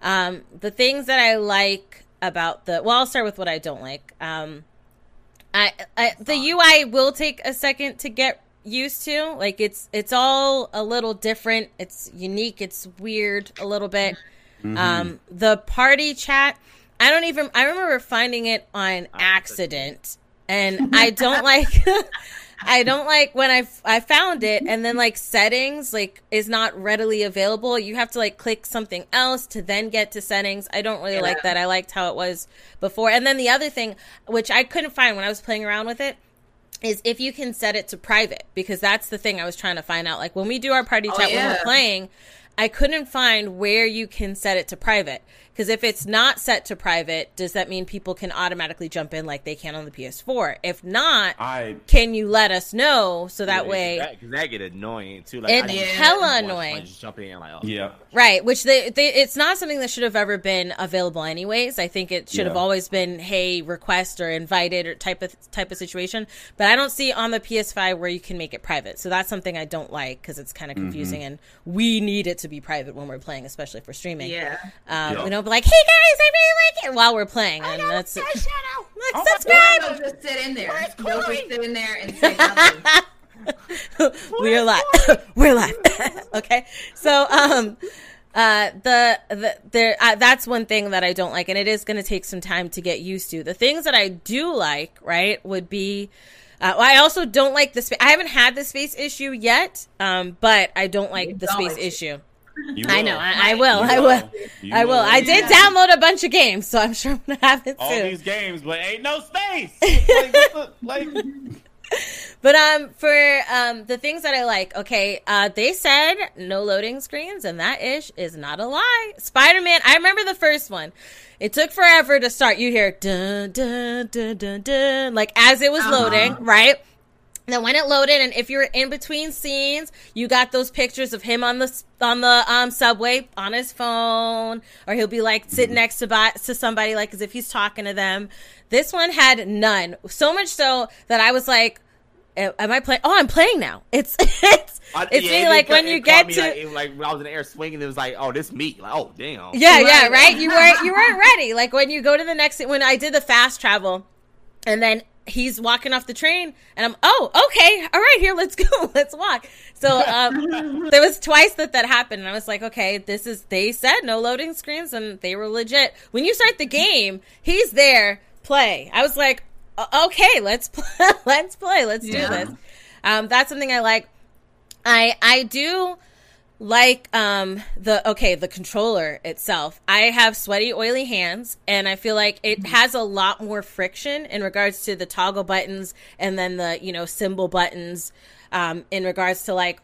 um, the things that I like about the well, I'll start with what I don't like. Um, I, I the UI will take a second to get used to. Like it's it's all a little different. It's unique. It's weird a little bit. Mm-hmm. Um, the party chat. I don't even. I remember finding it on accident, and I don't like. I don't like when I I found it and then like settings like is not readily available. You have to like click something else to then get to settings. I don't really like that. I liked how it was before. And then the other thing which I couldn't find when I was playing around with it is if you can set it to private because that's the thing I was trying to find out. Like when we do our party oh, chat when yeah. we're playing, I couldn't find where you can set it to private. Because if it's not set to private, does that mean people can automatically jump in like they can on the PS4? If not, I can you let us know so that way that, 'cause that get annoying too. Like, It's I just hella annoying. Just jumping in like, oh, yeah. Right, which they, they it's not something that should have ever been available anyways. I think it should have Yeah. always been hey, request or invited or type of type of situation. But I don't see on the PS5 where you can make it private. So that's something I don't like cuz it's kind of confusing and we need it to be private when we're playing especially for streaming. Yeah. Um, Yeah. we don't be like, "Hey guys, I really like it" while we're playing. And that's Like, subscribe. They'll just sit in there. They'll just sit in there and say nothing. we're live. we're live. okay. So, um, uh, the, the, there, uh, that's one thing that I don't like, and it is going to take some time to get used to. The things that I do like, right, would be, uh, well, I also don't like the space. I haven't had the space issue yet, um, but I don't like the space issue. You I know. I, I will. You I will. You I will. I did Yeah. download a bunch of games, so I'm sure I'm gonna have it all soon. these games, but ain't no space. like, the- like, But um, for um, the things that I like, okay, uh, they said no loading screens, and that ish is not a lie. Spider Man, I remember the first one. It took forever to start. You hear dun dun dun dun dun, like as it was loading, right? Then when it loaded, and if you're in between scenes, you got those pictures of him on the on the um subway on his phone, or he'll be like sitting next to by, to somebody like as if he's talking to them. This one had none, so much so that I was like, "Am I playing? Oh, I'm playing now." It's it's I- it's yeah, me like when you get to like, it- like when I was in the air swinging, it was like, oh, this me. Like, oh, damn. Yeah, yeah, Right. right. You weren't you weren't ready. Like when you go to the next when I did the fast travel, and then he's walking off the train, and I'm oh okay, all right, here let's go, let's walk. So um, there was twice that that happened, and I was like, okay, this is. They said no loading screens, and they were legit. When you start the game, he's there. Play. I was like, okay, let's play. let's play. Let's do Yeah. this. Um, that's something I like. I I do like um the okay the controller itself. I have sweaty oily hands and i feel like it has a lot more friction in regards to the toggle buttons and then the you know symbol buttons um in regards to like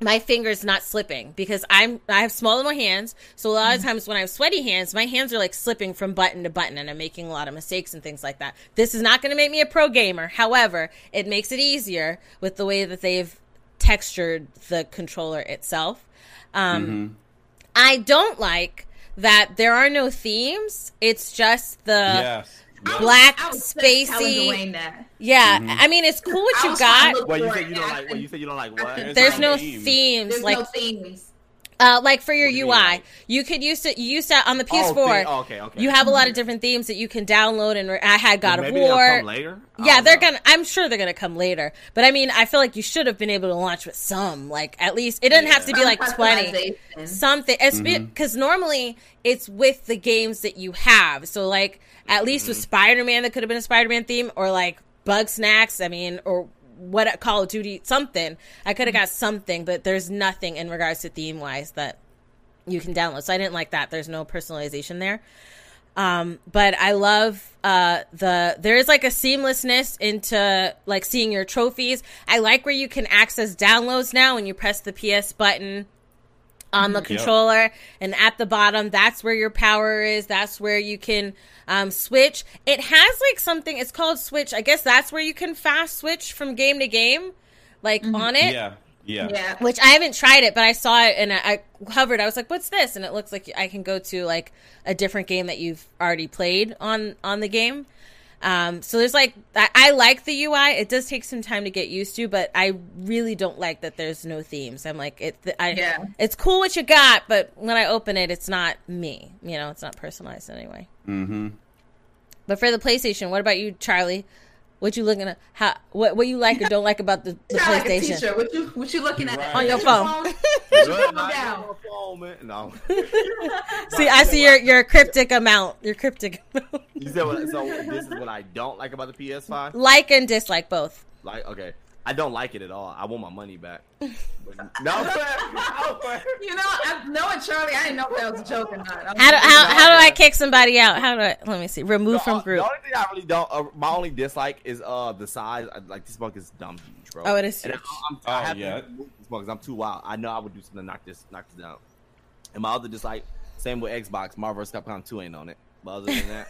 my fingers not slipping because i'm i have small little hands. So a lot of times when i have sweaty hands my hands are like slipping from button to button and i'm making a lot of mistakes and things like that. This is not going to make me a pro gamer. However it makes it easier with the way that they've textured the controller itself. Um, I don't like that there are no themes. It's just the yes. Black I was just telling spacey. Dwayne that. Yeah, I mean it's cool what I you was got. What you for said you don't like. Well, you said you don't like what? There's There's no themes. themes, There's like no themes. Uh, like for your you UI. mean, like- You could use it. You used to on the Oh, PS4. thing- oh, okay, okay. You have a lot of mm-hmm. different themes that you can download, and re- I had God of Maybe they'll War. come later. I Yeah, they're know. gonna. I'm sure they're gonna come later. But I mean, I feel like you should have been able to launch with some. Like at least it doesn't have to be Some like twenty. customization. Something. It's because mm-hmm. normally it's with the games that you have. So like at least with mm-hmm. Spider Man, that could have been a Spider Man theme, or like Bugsnax. I mean, or what Call of Duty something. I could have got something, but there's nothing in regards to theme wise that you can download. So I didn't like that. There's no personalization there. Um, but I love uh the there is like a seamlessness into like seeing your trophies. I like where you can access downloads now when you press the PS button on the controller and at the bottom that's where your power is that's where you can um, switch it has like something it's called switch i guess that's where you can fast switch from game to game like on it Yeah. Yeah. Yeah. which I haven't tried it, but I saw it and I, I hovered. I was like, "What's this?" And it looks like I can go to like a different game that you've already played on on the game. Um, so there's like I, I like the UI. It does take some time to get used to, but I really don't like that there's no themes. I'm like, it. I, Yeah. it's cool what you got, but when I open it, it's not me. You know, it's not personalized anyway. Mm-hmm. But for the PlayStation, what about you, Charlie? What you looking at? How what what you like or don't like about the, the Sound like a PlayStation? teacher. What you what you looking at? Right. On your phone. Your phone Not down. on the phone. moment. No. See, I see your your cryptic amount. Your cryptic amount. You said what, so. This is what I don't like about the PS5. like and dislike both. Like, okay, I don't like it at all. I want my money back. No, no, You know, I, knowing Charlie, I didn't know if that was a joke or not. How do how, how do I kick somebody out? How do I let me see? Remove The- from group. The only thing I really don't, uh, my only dislike is uh the size. Like this mug is dumb huge, bro. Oh, it is And huge. I, I'm, I Oh, have yeah. to move this mug 'cause I'm too wild. I know I would do something to knock this, knock this down. And my other dislike, same with Xbox. Marvel vs. Capcom 2 ain't on it. But other than that,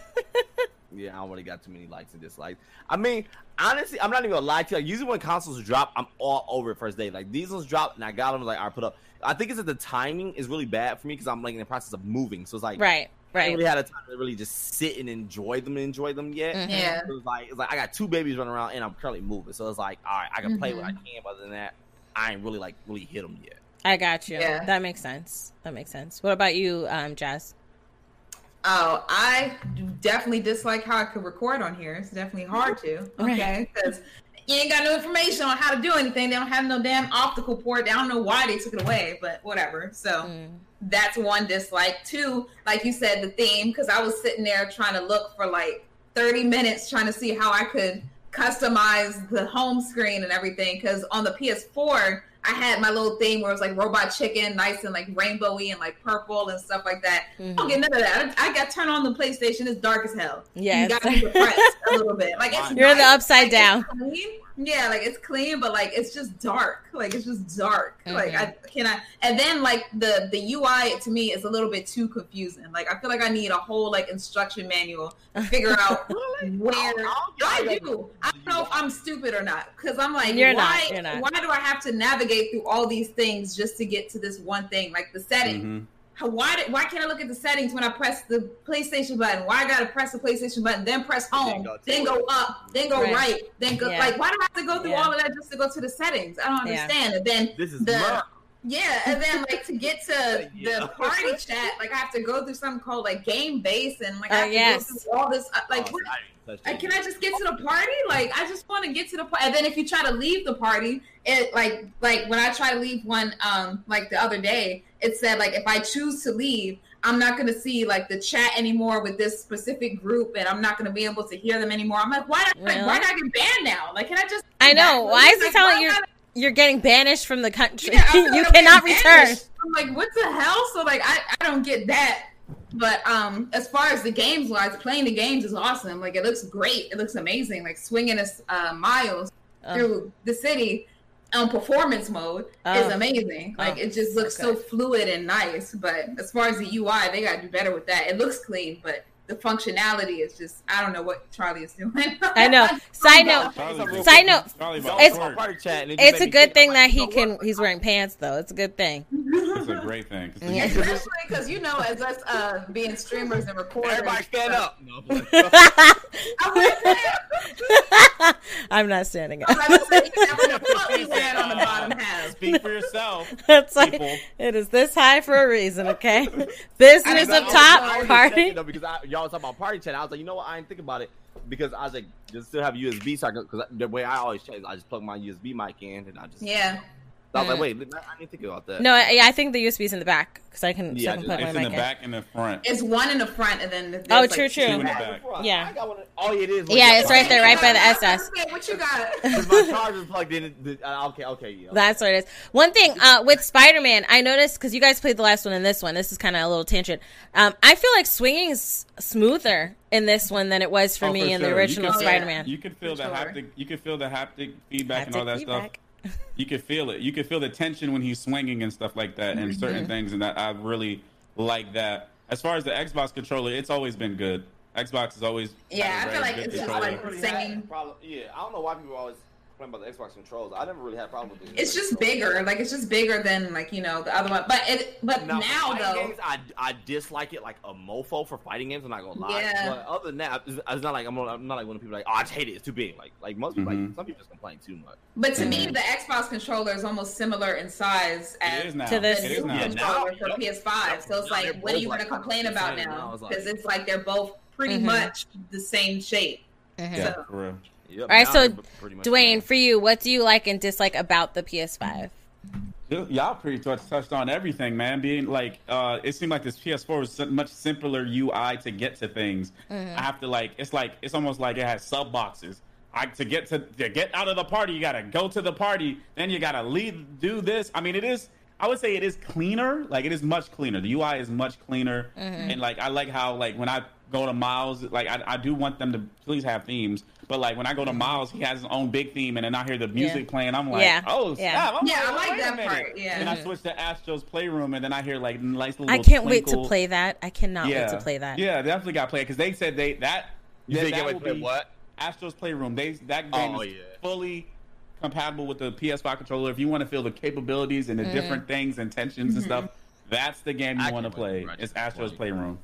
yeah, I don't really got too many likes and dislikes. I mean, honestly, I'm not even gonna lie to you. Like, usually when consoles drop, I'm all over it first day. Like these ones drop, and I got them. Like I put up. I think it's that the timing is really bad for me because I'm like in the process of moving. So it's like Right, right. ain't really had a time to really just sit and enjoy them and enjoy them yet. Mhm. Yeah. So it's like it's like I got two babies running around and I'm currently moving. So it's like, all right, I can play what I Mm-hmm. can, but other than that, I ain't really like really hit them yet. I got you. Yeah. That makes sense. That makes sense. What about you, um, Jazz? Oh, I definitely dislike how I could record on here. It's definitely hard to. Okay, because you ain't got no information on how to do anything. They don't have no damn optical port. I don't know why they took it away, but whatever. So mm. that's one dislike. Two, like you said, the theme, because I was sitting there trying to look for like 30 minutes trying to see how I could customize the home screen and everything. Because on the PS4, I had my little theme where it was like robot chicken, nice and like rainbowy and like purple and stuff like that. I don't mm-hmm. get none of that. I, I got turned on the PlayStation. It's dark as hell. Yeah, you got to depressed a little bit. Like it's You're the upside down. it's clean. Yeah, like it's clean, but like it's just dark. Like it's just dark. Like I Mm-hmm. cannot. And then like the the UI to me is a little bit too confusing. Like I feel like I need a whole like instruction manual to figure out where. I don't- I do. I don't know if I'm stupid or not because I'm like, You're why? not, you're not. Why do I have to navigate through all these things just to get to this one thing? Like the settings. Mhm. How, why did, why can't I look at the settings when I press the PlayStation button? Why I gotta press the PlayStation button, then press home, go then go up, then go Right. right, then go Yeah. like why do I have to go through Yeah. all of that just to go to the settings? I don't Yeah. understand. And then This is the Merc. Yeah, and then like to get to Yeah. the party chat, like I have to go through something called like game base and like I Oh, have to yes. go through all this uh, like Oh, what I didn't touch that can. I just get to the party? Like, I just want to get to the party. And then if you try to leave the party, it like like when I try to leave one um like the other day, it said like if I choose to leave, I'm not gonna see like the chat anymore with this specific group, and I'm not gonna be able to hear them anymore. I'm like, why? Like, Really? why did I get banned now? Like, can I just? I know. Why is it Like, telling you gotta- you're getting banished from the country? Yeah, you I'm cannot return. I'm like, what the hell? So like, I, I don't get that. But um, as far as the games wise, playing the games is awesome. Like it looks great. It looks amazing. Like swinging us uh, miles Oh. through the city on performance mode Oh. is amazing. Like Oh, it just looks so so fluid and nice. But as far as the UI, they got to do better with that. It looks clean, but the functionality is just I don't know what Charlie is doing. I know. Side note. Charlie- Side note. It's It's- to work. party chat. and it just It's a good thing that he can. what? He's wearing pants though. It's a good thing. It's a great thing. 'cause the Yeah. Especially because you know, as us uh, being streamers and recorders, Everybody stand up. No, I would say, I'm not standing I'm up. about to say, you have a foot wearing on the bottom half. Speak for yourself. It's like people. it is this high for a reason. Okay, business up top, I was just party. Y'all was talking about party chat. I was like, you know what? I didn't think about it because I was like, just still have USB, so I because the way I always check, I just plug my USB mic in and I just. Yeah. So I was Mm. like, wait, I didn't think about that. No, I, I think the USB's in the back because I can. so Yeah, I can just- plug my in mic the in. back and the front. It's one in the front and then Oh, like true, two true. in the back. back. Yeah. I got one. Oh, yeah, it is. Yeah, it's right there, right by the SS. Okay, What you got? Because my charger's plugged in. the- uh, okay, okay, yeah. That's what it is. One thing uh, with Spider Man, I noticed because you guys played the last one and this one. This is kind of a little tangent. Um, I feel like swinging is smoother in this one than it was for Oh, me for in the original You can Spider Man. You could feel For the sure. haptic. You could feel the haptic feedback and all that stuff. Feedback. You could feel it. You could feel the tension when he's swinging and stuff like that, and Mm-hmm. certain things, and that I really like that. As far as the Xbox controller, it's always been good. Xbox is always Yeah, had a I feel like it's just like- really Same. had a problem- Yeah, I don't know why people always complain about the Xbox controls. I never really had a problem with it. It's just bigger. Like it's just bigger than like you know the other one. But it. But Now, now though. games, I, I dislike it like a mofo for fighting games. I'm not gonna lie. Yeah. But other than that, it's, it's not like I'm, I'm not like one of the people like, oh, I just hate it. It's too big. Like like most people, like Mhm. some people just complain too much. But to me, Mhm. the Xbox controller is almost similar in size as. To this- It the is new now. Yeah, now- controller for yep. PS5. So it's Now like, what are both, you going like, to complain about now? Now it's like- Because it's like they're both pretty Mhm. much the same shape. Yeah, So- for real. Yep, All right, so they're pretty much Dwayne, the for you, what do you like and dislike about the PS5? Y'all pretty much touched on everything, man. Being like, uh, it seemed like this PS4 was a much simpler UI to get to things. Mm-hmm. I have to like, it's like it's almost like it has sub boxes. I to get to to get out of the party, you gotta go to the party, then you gotta leave, do this. I mean, it is. I would say it is cleaner. Like it is much cleaner. The UI is much cleaner, Mm-hmm. and like I like how like when I go to Miles, like I, I do want them to please have themes. But like when I go to Miles, he has his own big theme, and then I hear the music Mm-hmm. Yeah. playing. I'm like, Yeah. oh Yeah. snap! I'm Yeah, I oh, like that part, yeah. And I switch to Astro's Playroom, and then I hear like nice little. I can't wait to play that. I cannot Yeah, wait to play that. Yeah, definitely got to play it because they said they that. You that, say you that can't wait will to play be what? Astro's Playroom. They that game Oh, is yeah. fully compatible with the PS5 controller. If you want to feel the capabilities and the Mm-hmm. different things and tensions and stuff, that's the game you want to play. It's Astro's play. Playroom.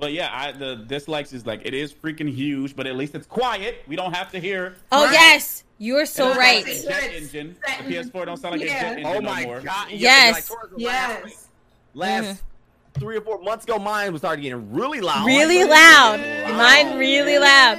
But yeah, I, the dislikes is like it is freaking huge, but at least it's quiet. We don't have to hear. Oh Right. yes, you are so right. sound like jet engine. The PS4 don't sound like Yeah. a jet engine Oh no my more. god! Yes. like, towards the last, Yes. last mm-hmm. three or four months ago, mine was started getting really loud. Really Like, loud. Mine really loud.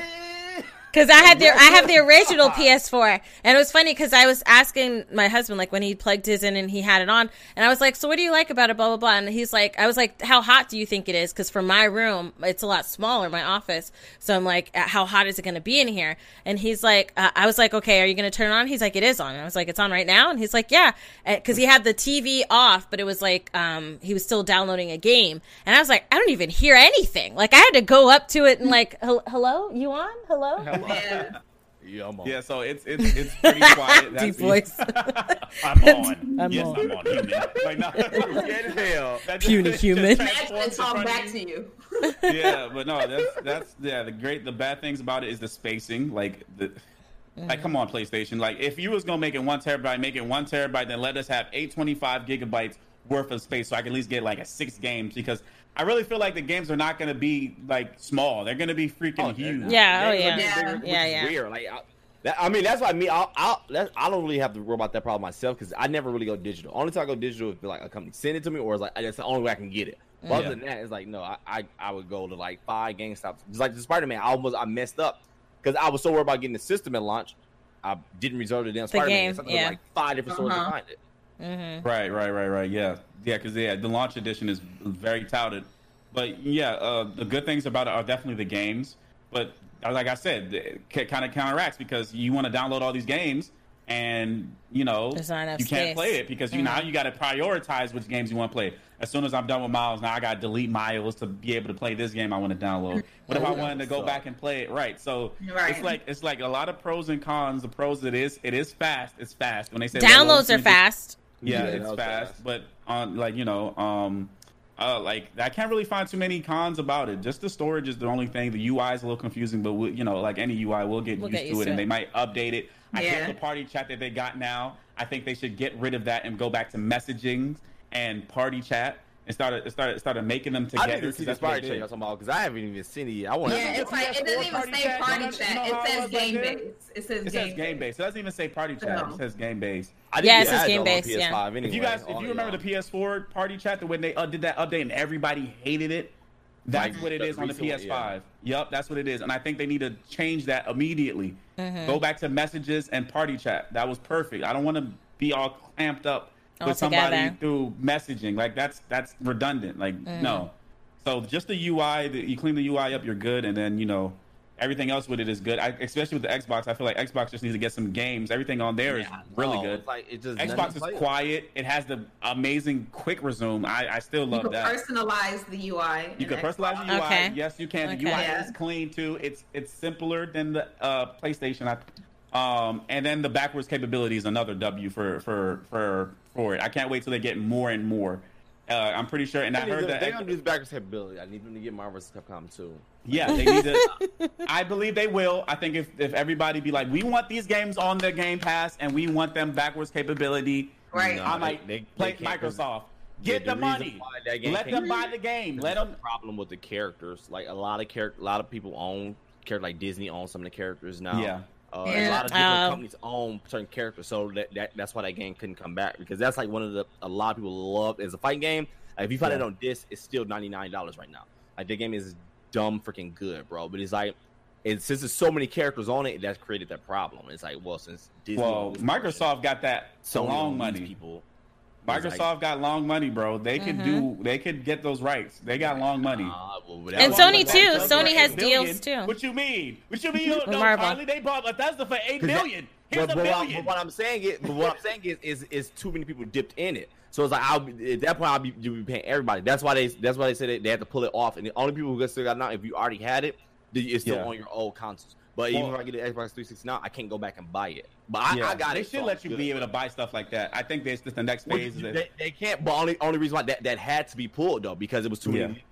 Cause I had the I have the original PS4, and it was funny because I was asking my husband like when he plugged his in and he had it on, and I was like, "So what do you like about it?" Blah blah blah, and he's like, "I was like, how hot do you think it is?" Because for my room, it's a lot smaller, my office, so I'm like, "Uh, "How hot is it going to be in here?" And he's like, uh, "I was like, okay, are you going to turn it on?" He's like, "It is on." And I was like, "It's on right now," and he's like, "Yeah," because he had the TV off, but it was like um he was still downloading a game, and I was like, "I don't even hear anything." Like I had to go up to it and like, "Hello, you on? Hello?" Yeah. Yeah, I'm on. Yeah, so it's it's it's pretty quiet. Deep voice. I'm on. I'm yes, on. I'm on. Human. Like, no, Scared hell. that Puny just- human. just Imagine talk back to you. yeah, but no, that's that's yeah. The great, the bad things about it is the spacing. Like the, like come on, PlayStation. Like if you was gonna make it one terabyte, make it one terabyte, then let us have eight twenty five gigabytes worth of space, so I can at least get like a six games. Because I really feel like the games are not gonna be like small. They're gonna be freaking huge. Yeah, oh, yeah. gonna Yeah. bigger, which Yeah, is yeah. Weird. Like, I, that, I mean, that's why me. I'll, I'll, that, I don't really have to worry about that problem myself because I never really go digital. Only time I go digital is like a company send it to me, or it's like that's the only way I can get it. But other than that, it's like no, I, I, I would go to like five GameStops. Just like the Spider Man, I almost I messed up because I was so worried about getting the system at launch. I didn't reserve the damn Spider game, Man. yeah. Like five different stores to Uh-huh. find it. Right, right, right, right. Yeah, yeah, because yeah, the launch edition is very touted. But yeah, uh, the good things about it are definitely the games. But uh, like I said, it kind of counteracts because you want to download all these games, and you know There's not enough you can't space. play it because you now you got to prioritize which games you want to play. As soon as I'm done with Miles, now I got to delete Miles to be able to play this game I want to download. What if I wanted to go back and play it? Right. So Right. it's like it's like a lot of pros and cons. The pros it is it is fast. It's fast when they say Downloads are fast. Yeah, Yeah, it's fast, fast. but on like you know, um, uh, like I can't really find too many cons about it. Just the storage is the only thing. The UI is a little confusing, but we, you know, like any UI, we'll get We'll used get to used it, to and it. they might update it. I Yeah. hate the party chat that they got now. I think they should get rid of that and go back to messaging and party chat and started it started started making them I together. didn't 'cause see the that's what Spider they Chat did. y'all talking about because I haven't even seen it yet. I want. Yeah, it's like it doesn't even Party say chat? party chat. you know It says game then? base. It says It game says game base. It doesn't even say party chat. No. It says game base. I Yeah, it says game base. on based, yeah. PS5 If you guys, if you remember the PS4 party chat, the when they uh, did that update and everybody hated it, that's Like what it is on the PS5. Yep, that's what it is, and I think they need to change that immediately. Mm-hmm. Go back to messages and party chat. That was perfect. I don't want to be all clamped up All with somebody through messaging. Like that's that's redundant. Like Mm-hmm. no. So just the UI, the, you clean the UI up, you're good, and then you know everything else with it is good. I, especially with the Xbox, I feel like Xbox just needs to get some games. Everything on there is Yeah, really no, good. It's like it just Xbox is quiet. It has the amazing quick resume. I, I still You love can that. personalize the UI. You in can personalize Xbox. the UI. Okay. Yes, you can. The Okay. UI Yeah. is clean too. It's it's simpler than the uh, PlayStation. I, um, and then the backwards capability is another W for for for for it. I can't wait till they get more and more. Uh, I'm pretty sure, and I They heard need that. they're gonna do this backwards capability. I need them to get Marvel vs. Capcom too. Yeah, they need to. I believe they will. I think if if everybody be like, we want these games on the Game Pass, and we want them backwards capability. Right. No, I they- might they- play they can't, 'cause- Microsoft. Yeah, Get the, reason money. why that game Let them buy the game. Let them. problem with the characters. Like a lot of character, a lot of people own character. Like Disney owns some of the characters now. Yeah. Uh, Yeah. A lot of different Um, companies own certain characters, so that, that that's why that game couldn't come back because that's like one of the a lot of people love as a fighting game. Like, if you find Yeah. it on disc, it's still ninety nine dollars right now. Like the game is dumb freaking good, bro. But it's like, and since there's so many characters on it, that's created that problem. It's like, well, since Disney, Well, owns Microsoft got that Sony long money. people. Microsoft got long money, bro. They could do. They could get those rights. They got long money. Uh, well, And Sony too. Sony has billion. deals too. What you mean? What you mean? You don't With know, Charlie? They bought Bethesda for eight 'Cause that- Here's But, a but what, but what I'm saying is, but what I'm saying is, is, is too many people dipped in it. So it's like I'll be, at that point I'll be, you'll be paying everybody. That's why they that's why they said they, they had to pull it off. And the only people who still got it now, if you already had it, it's still Yeah. on your old consoles. But even if I get an Xbox 360 now, I can't go back and buy it. But I, yeah, I got they it. should so let you good. be able to buy stuff like that. I think that's just the next phase. is you- it. they, they can't. But only only reason why that, that had to be pulled though because it was too Yeah. many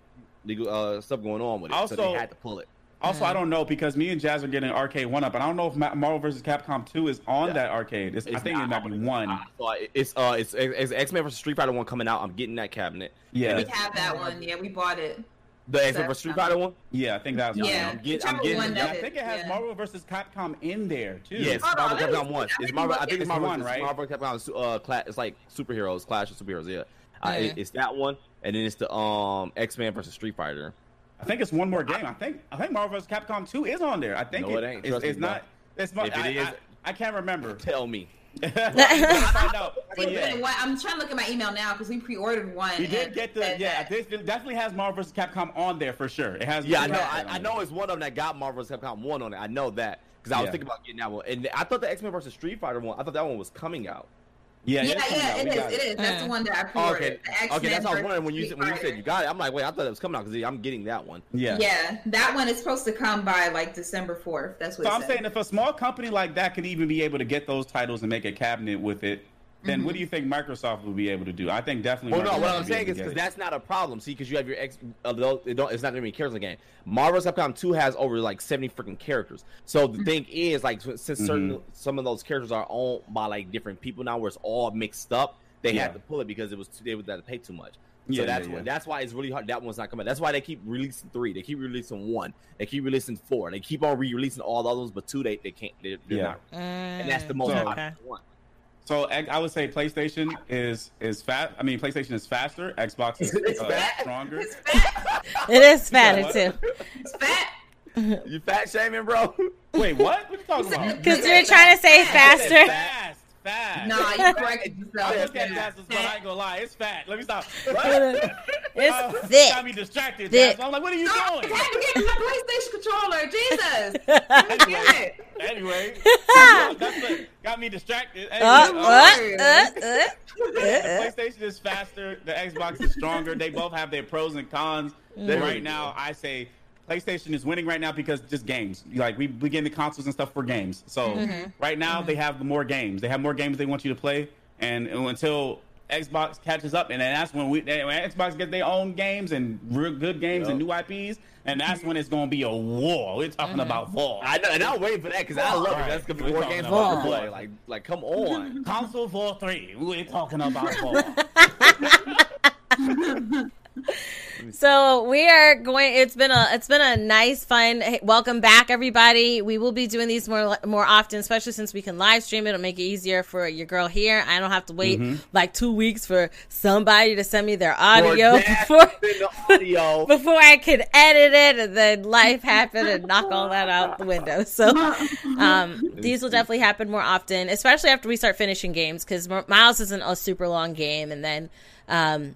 legal uh, stuff going on with it. so Also- they had to pull it. Also, I don't know because me and Jazz are getting Arcade1Up, and I don't know if Marvel vs. Capcom two is on Yeah. that arcade. It's, I think not- it might be one. I It's uh, it's, it's X Men vs Street Fighter one coming out. I'm getting that cabinet. Yeah. We have that one. Yeah, we bought it. The X Men That's Street Fighter one. Yeah, I think that's one. Yeah, I'm get- I'm getting one. Yeah, that I think it has yeah. Marvel vs. Capcom in there too. Yes, Hold on, Marvel Capcom one. I It's think Marvel. you I think it's Marvel. One, right? Marvel Capcom. Uh, cla- it's like superheroes, Clash of Superheroes. Yeah, uh, it- it's that one, and then it's the um X Men versus Street Fighter. I think it's one more game. I think I think Marvel vs. Capcom two is on there. I think No, it ain't. It's, it's me, not. It's not. If it I, is- I, I can't remember. Tell me. I'm gonna find out. But It's yeah. I'm trying to look at my email now because we pre-ordered one. We did and get the said yeah. This definitely has Marvel vs. Capcom on there for sure. It has. Yeah, I know. I, I know it's one of them that got Marvel vs. Capcom one on it. I know that because I was Yeah. thinking about getting that one, and I thought the X Men versus Street Fighter one. I thought that one was coming out. Yeah, Yeah, it's coming yeah, out. it We is. got It is. That's the one that I Oh, pre-ordered. okay, okay. That's what I was wondering when you Street when you said you got it. I'm like, wait, I thought it was coming out because I'm getting that one. Yeah. Yeah, that one is supposed to come by like December 4th. That's what So it I'm said. saying if a small company like that could even be able to get those titles and make a cabinet with it, then Mm-hmm. what do you think Microsoft will be able to do? I think definitely. Well, no, what I'm saying is because that's not a problem. See, because you have your ex uh, those- it don't, it's not that many characters in the game. Marvel. Capcom 2 has over like 70 freaking characters. So Mm-hmm. the thing is, like, since certain some of those characters are owned by like different people now, where it's all mixed up, they Yeah. had to pull it because it was too, they would have to pay too much. Yeah, so that's yeah, why yeah. that's why it's really hard. That one's not coming. That's why they keep releasing three. They keep releasing one. They keep releasing four. They keep on re-releasing all the others, but two they, they can't. They, they're Yeah. not. And that's the most So- popular Okay. one. So I I would say PlayStation is is fast. I mean, PlayStation is faster. Xbox is It's uh, fat. stronger. It's fat. It is fatter what? too. It's fat. You fat shaming, bro? Wait, what? What are you talking about? Because you're trying to say I said faster. Fast, fast. Nah, you corrected I yourself. looked at Yeah. Jasmine's but I ain't gonna lie. It's fat. Let me stop. It's Oh, thick. Got me distracted. Thick. Jasmine. I'm like, what are you No, doing? I had to get my PlayStation controller. Jesus. Damn it. Anyway, that's what got me distracted. Anyway, Uh, uh, what? Uh, uh. the PlayStation is faster. The Xbox is stronger. They both have their pros and cons. Mm. Right now, I say PlayStation is winning right now because just games. Like we we get the consoles and stuff for games. So Mm-hmm. right now they have more games. They have more games they want you to play, and until Xbox catches up, and then that's when we when Xbox get their own games and real good games and new IPs, and that's when it's gonna be a war. We're talking Mm-hmm. about war. I know, and I'll wait for that because I love it. That's gonna be We're more games for to war. play. Like, like, come on. Console War Three. We're talking about war. So we are going. It's been a it's been a nice, fun. Hey, welcome back, everybody. We will be doing these more more often, especially since we can live stream it. It'll make it easier for your girl here. I don't have to wait Mm-hmm. like two weeks for somebody to send me their audio before the audio. before I could edit it, and then life happened and knock all that out the window. So um, these will definitely happen more often, especially after we start finishing games because Miles isn't a super long game, and then. Um,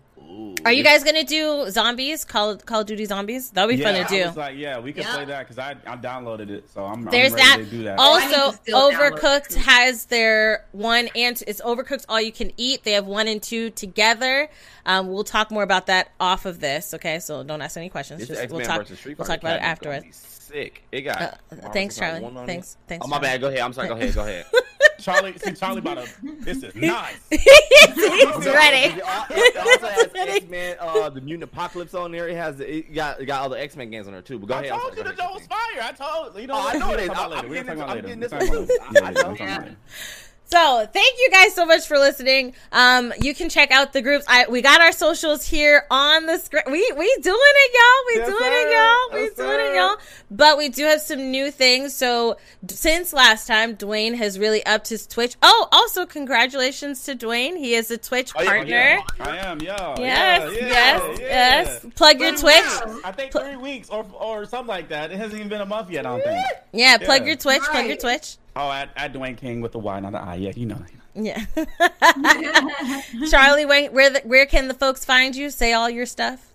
are you guys gonna do zombies? Call Call of Duty zombies? That'll be fun to I do. was like, yeah, we can Yeah. play that because I I downloaded it, so I'm, There's I'm ready that. to do that. Also, to download Overcooked has their one and it's Overcooked all you can eat. They have one and two together. Um, we'll talk more about that off of this. Okay, so don't ask any questions. Just, we'll talk. We'll talk about it cabinet's gonna afterwards. Be Sick. It got. Uh, thanks, Charlie. on Thanks- it. thanks, Oh my Charlie. bad. Go ahead. I'm sorry. Go ahead. Go ahead. Charlie, see Charlie about to. This is nice. He's It ready. It also has X Men, uh, the Mutant Apocalypse on there. It has it got it got all the X Men games on there too. But go I ahead. I'm told sorry, you the go was fire. I told you know. Oh, I know We'll it is. talk about I'm- I'm getting this- I'm We'll getting talk this about one later. too. Yeah, I yeah, know. we'll talk about later. So thank you guys so much for listening. Um, you can check out the groups. I we got our socials here on the screen. We we doing it, y'all. We Yes, doing sir. it, y'all. We Yes, doing it, y'all. But we do have some new things. So d- since last time, Dwayne has really upped his Twitch. Oh, also congratulations to Dwayne. He is a Twitch Oh, partner. yeah. I am, yo. Yes, yeah, yeah, yes, yeah. yes. Plug your Twitch. weeks. I think three weeks or or something like that. It hasn't even been a month yet. I don't think. Yeah, plug Yeah. your Twitch. Plug your Twitch. Oh, at, at Dwayne King with the Y, not the I. Yeah, you know. Yeah. Charlie, where where, the, where can the folks find you? Say all your stuff.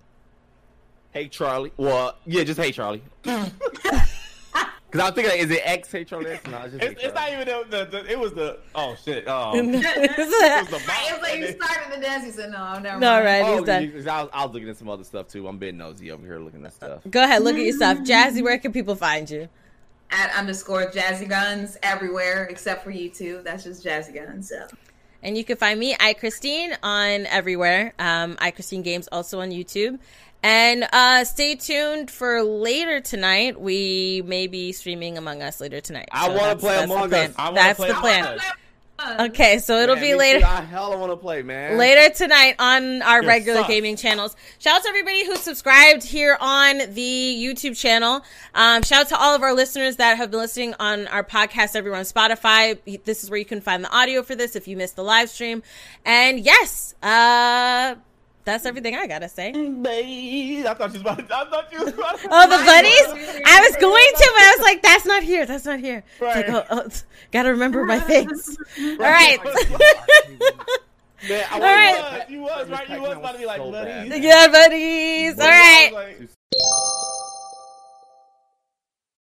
Hey Charlie. Well, yeah, just hey Charlie. Because I'm thinking, like, is it X Hey Charlie X? No, it's just hey, It's, it's not even the, the, the it was the oh shit oh it was the Right, it was like you started the dance. You said no, I'm never all mind. right, Oh, he's done. you- I was, I was looking at some other stuff too. I'm being nosy over here looking at stuff. Go ahead, look at your stuff. Jazzy, where can people find you? At underscore Jazzy Guns everywhere except for YouTube. That's just Jazzy Guns. So. And you can find me, I Christine, on everywhere. Um, I Christine Games also on YouTube. And uh, stay tuned for later tonight. We may be streaming Among Us later tonight. I wanna that's- play that's the Among plan. Us. I wanna That's play the plan. Us. Okay, so it'll Man, be me later. too. I want to play, man. later tonight on our You're regular sus. gaming channels. Shout out to everybody who subscribed here on the YouTube channel. Um, shout out to all of our listeners that have been listening on our podcast Everyone on Spotify. This is where you can find the audio for this if you missed the live stream. And yes, uh, that's everything I gotta say. Mm, babe, I thought you was about to, I thought you was about to, Oh, the buddies! I was going to, but I was like, that's not here. That's not here. It's like, Right. oh, oh, gotta remember my face. All right. Man, I All. You was, you was right. You was about to be like, So buddy. yeah, buddies. All right. I was like,